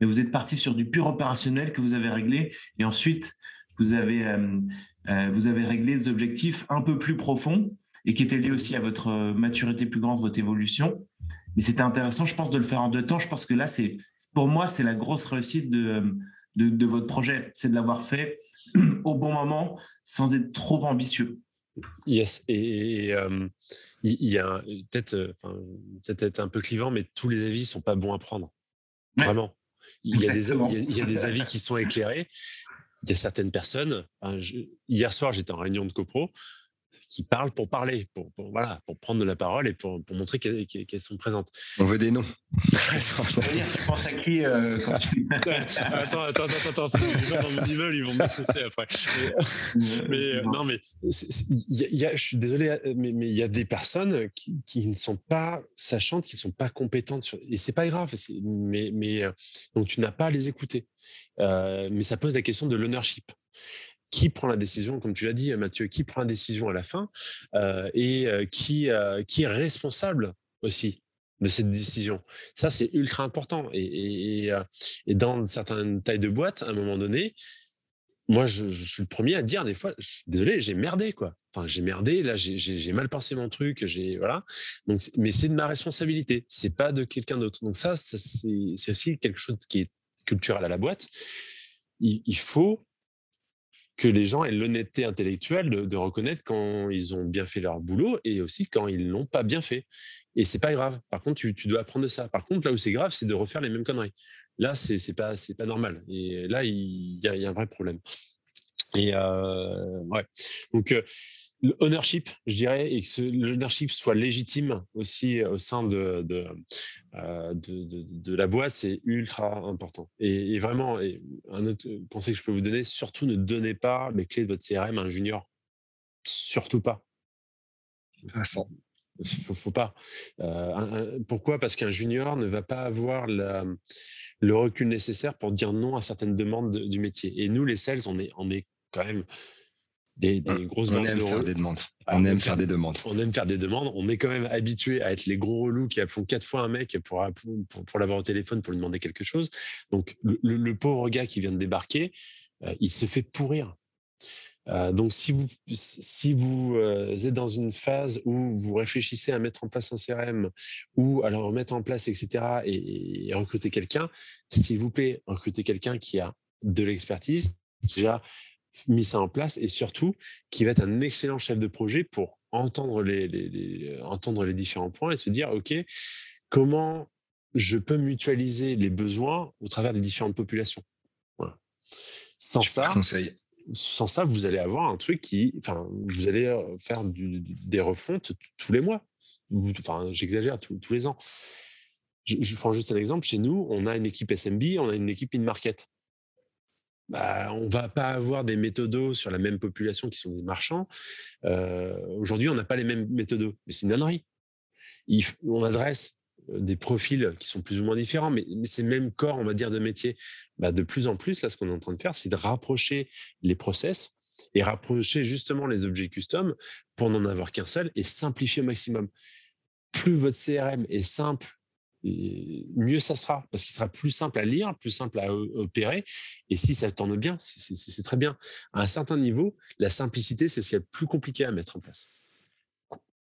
mais vous êtes parti sur du pur opérationnel que vous avez réglé. Et ensuite, vous avez, euh, euh, vous avez réglé des objectifs un peu plus profonds et qui étaient liés aussi à votre maturité plus grande, votre évolution. Mais c'était intéressant, je pense, de le faire en deux temps. Je pense que là, c'est pour moi, c'est la grosse réussite de, de, de votre projet. C'est de l'avoir fait au bon moment sans être trop ambitieux. Yes, et euh, il y, a peut-être euh, peut-être un peu clivant, mais tous les avis sont pas bons à prendre. Vraiment. Il y, a des, il y, a, des, avis qui sont éclairés. Il y a certaines personnes. hier soir, j'étais en réunion de copro qui parlent pour parler, pour, voilà, pour prendre de la parole et pour, pour montrer qu'elles sont présentes. On veut des noms. tu penses à qui euh, Attends, attends, attends, attends, les gens dans mon immeuble, ils vont me défoncer après. Mais, euh, non, mais y a, je suis désolé, mais, mais il y a des personnes qui, qui, ne sont pas sachantes, qui ne sont pas compétentes, sur, et c'est pas grave, mais, mais euh, donc tu n'as pas à les écouter. Euh, mais ça pose la question de l'ownership qui prend la décision, comme tu l'as dit, Mathieu, qui prend la décision à la fin euh, et euh, qui, euh, qui est responsable aussi de cette décision. Ça, c'est ultra important. Et, dans certaines tailles de boîtes, à un moment donné, moi, je, suis le premier à dire des fois, je suis désolé, j'ai merdé, quoi. Enfin, j'ai merdé, là, j'ai mal pensé mon truc, j'ai, voilà. Donc, mais c'est de ma responsabilité, c'est pas de quelqu'un d'autre. Donc ça, c'est aussi quelque chose qui est culturel à la boîte. il faut que les gens aient l'honnêteté intellectuelle de, reconnaître quand ils ont bien fait leur boulot et aussi quand ils l'ont pas bien fait. Et c'est pas grave. Par contre, tu, dois apprendre de ça. Par contre, là où c'est grave, c'est de refaire les mêmes conneries. Là, c'est pas pas normal. Et là, il y, a, un vrai problème. Et euh, ouais. Donc euh, l'ownership, je dirais, et que l'ownership soit légitime aussi au sein de, de, euh, de, la boîte, c'est ultra important. Et, vraiment, un autre conseil que je peux vous donner, surtout ne donnez pas les clés de votre CRM à un junior. Surtout pas. Faut, faut pas. Euh, pourquoi? Parce qu'un junior ne va pas avoir le recul nécessaire pour dire non à certaines demandes du métier. Et nous, les sales, on est, on est quand même des, grosses on aime faire des demandes. On, aime faire des demandes. On aime faire des demandes. On est quand même habitué à être les gros relous qui appellent quatre fois un mec pour, pour, l'avoir au téléphone pour lui demander quelque chose. Donc, le, pauvre gars qui vient de débarquer, euh, il se fait pourrir. donc, si vous, si vous êtes dans une phase où vous réfléchissez à mettre en place un CRM ou à le remettre en place, etc., et, recruter quelqu'un, s'il vous plaît, recrutez quelqu'un qui a de l'expertise, qui a déjà mis ça en place et surtout qui va être un excellent chef de projet pour entendre les, entendre les différents points et se dire, OK, comment je peux mutualiser les besoins au travers des différentes populations? Sans ça, sans ça, vous allez avoir un truc qui, enfin, vous allez euh, faire des refontes tous les mois. Enfin, j'exagère, tous, les ans. Je, prends juste un exemple. Chez nous, on a une équipe SMB, on a une équipe in-market. Bah, on va pas avoir des méthodos sur la même population qui sont des marchands. Euh, aujourd'hui, on n'a pas les mêmes méthodos, mais c'est une on adresse euh, des profils qui sont plus ou moins différents, mais, ces mêmes corps, on va dire, de métier. Bah, de plus en plus, là, ce qu'on est en train de faire, c'est de rapprocher les process et rapprocher justement les objets custom pour n'en avoir qu'un seul et simplifier au maximum. Plus votre CRM est simple, mieux ça sera, parce qu'il sera plus simple à lire, plus simple à opérer. Et si ça tourne bien, c'est très bien. À un certain niveau, la simplicité, c'est ce qui est le plus compliqué à mettre en place.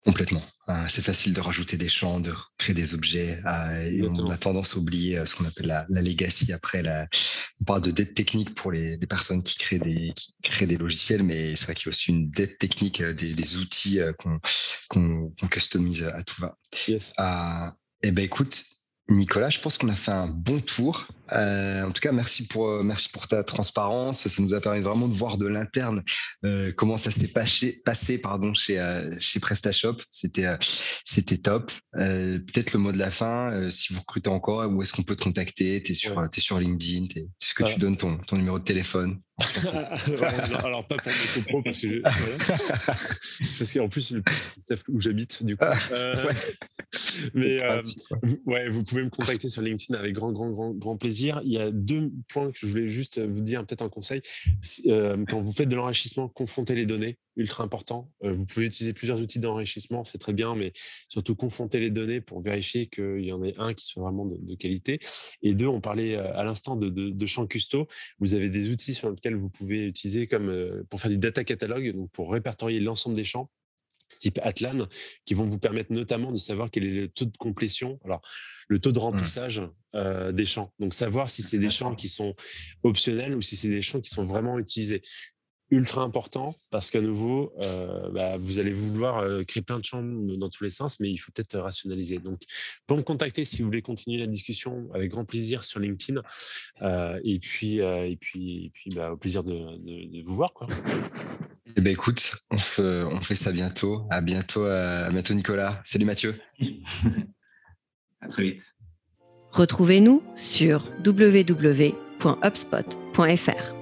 Complètement. Euh, c'est facile de rajouter des champs, de créer des objets. Euh, et on a tendance à oublier euh, ce qu'on appelle la, la legacy. Après, la, on parle de dette technique pour les, les, personnes qui créent des, qui créent des logiciels, mais c'est vrai qu'il y a aussi une dette technique des, des outils qu'on qu'on customise à tout va. Yes. Eh ben écoute, Nicolas, je pense qu'on a fait un bon tour. Euh, en tout cas, merci pour euh, merci pour ta transparence. Ça nous a permis vraiment de voir de l'interne euh, comment ça s'est passé, passé pardon chez chez PrestaShop. C'était c'était top. Peut-être le mot de la fin. si vous recrutez encore, où est-ce qu'on peut te contacter? Sur es sur LinkedIn. Est-ce que tu donnes ton ton numéro de téléphone? Alors, pas pour mon pro parce que parce qu'en plus le savent où j'habite du coup. mais ouais, vous pouvez me contacter sur LinkedIn avec grand grand grand grand plaisir il y a deux points que je voulais juste vous dire, peut-être un conseil. Euh, quand vous faites de l'enrichissement, confrontez les données, ultra important. Euh, vous pouvez utiliser plusieurs outils d'enrichissement, c'est très bien, mais surtout confronter les données pour vérifier qu'il y en ait un qui soit vraiment de, qualité. Et deux, on parlait euh, à l'instant de, de, champs custo. Vous avez des outils sur lesquels vous pouvez utiliser comme pour faire du data catalogue, donc pour répertorier l'ensemble des champs type Atlan, qui vont vous permettre notamment de savoir quel est le taux de complétion. Alors, le taux de mmh. remplissage euh, des champs. Donc, savoir si c'est des champs qui sont optionnels ou si c'est des champs qui sont vraiment utilisés. Ultra important parce qu'à nouveau, euh, bah, vous allez vouloir euh, créer plein de champs dans tous les sens, mais il faut peut-être rationaliser. Donc, pour me contacter si vous voulez continuer la discussion, avec grand plaisir sur LinkedIn. et puis, et puis, et puis bah, au plaisir de, vous voir. Quoi. Eh ben écoute, on fait, on fait ça bientôt. À bientôt, à bientôt Nicolas. Salut Mathieu. À très vite. Retrouvez-nous sur www.upspot.fr.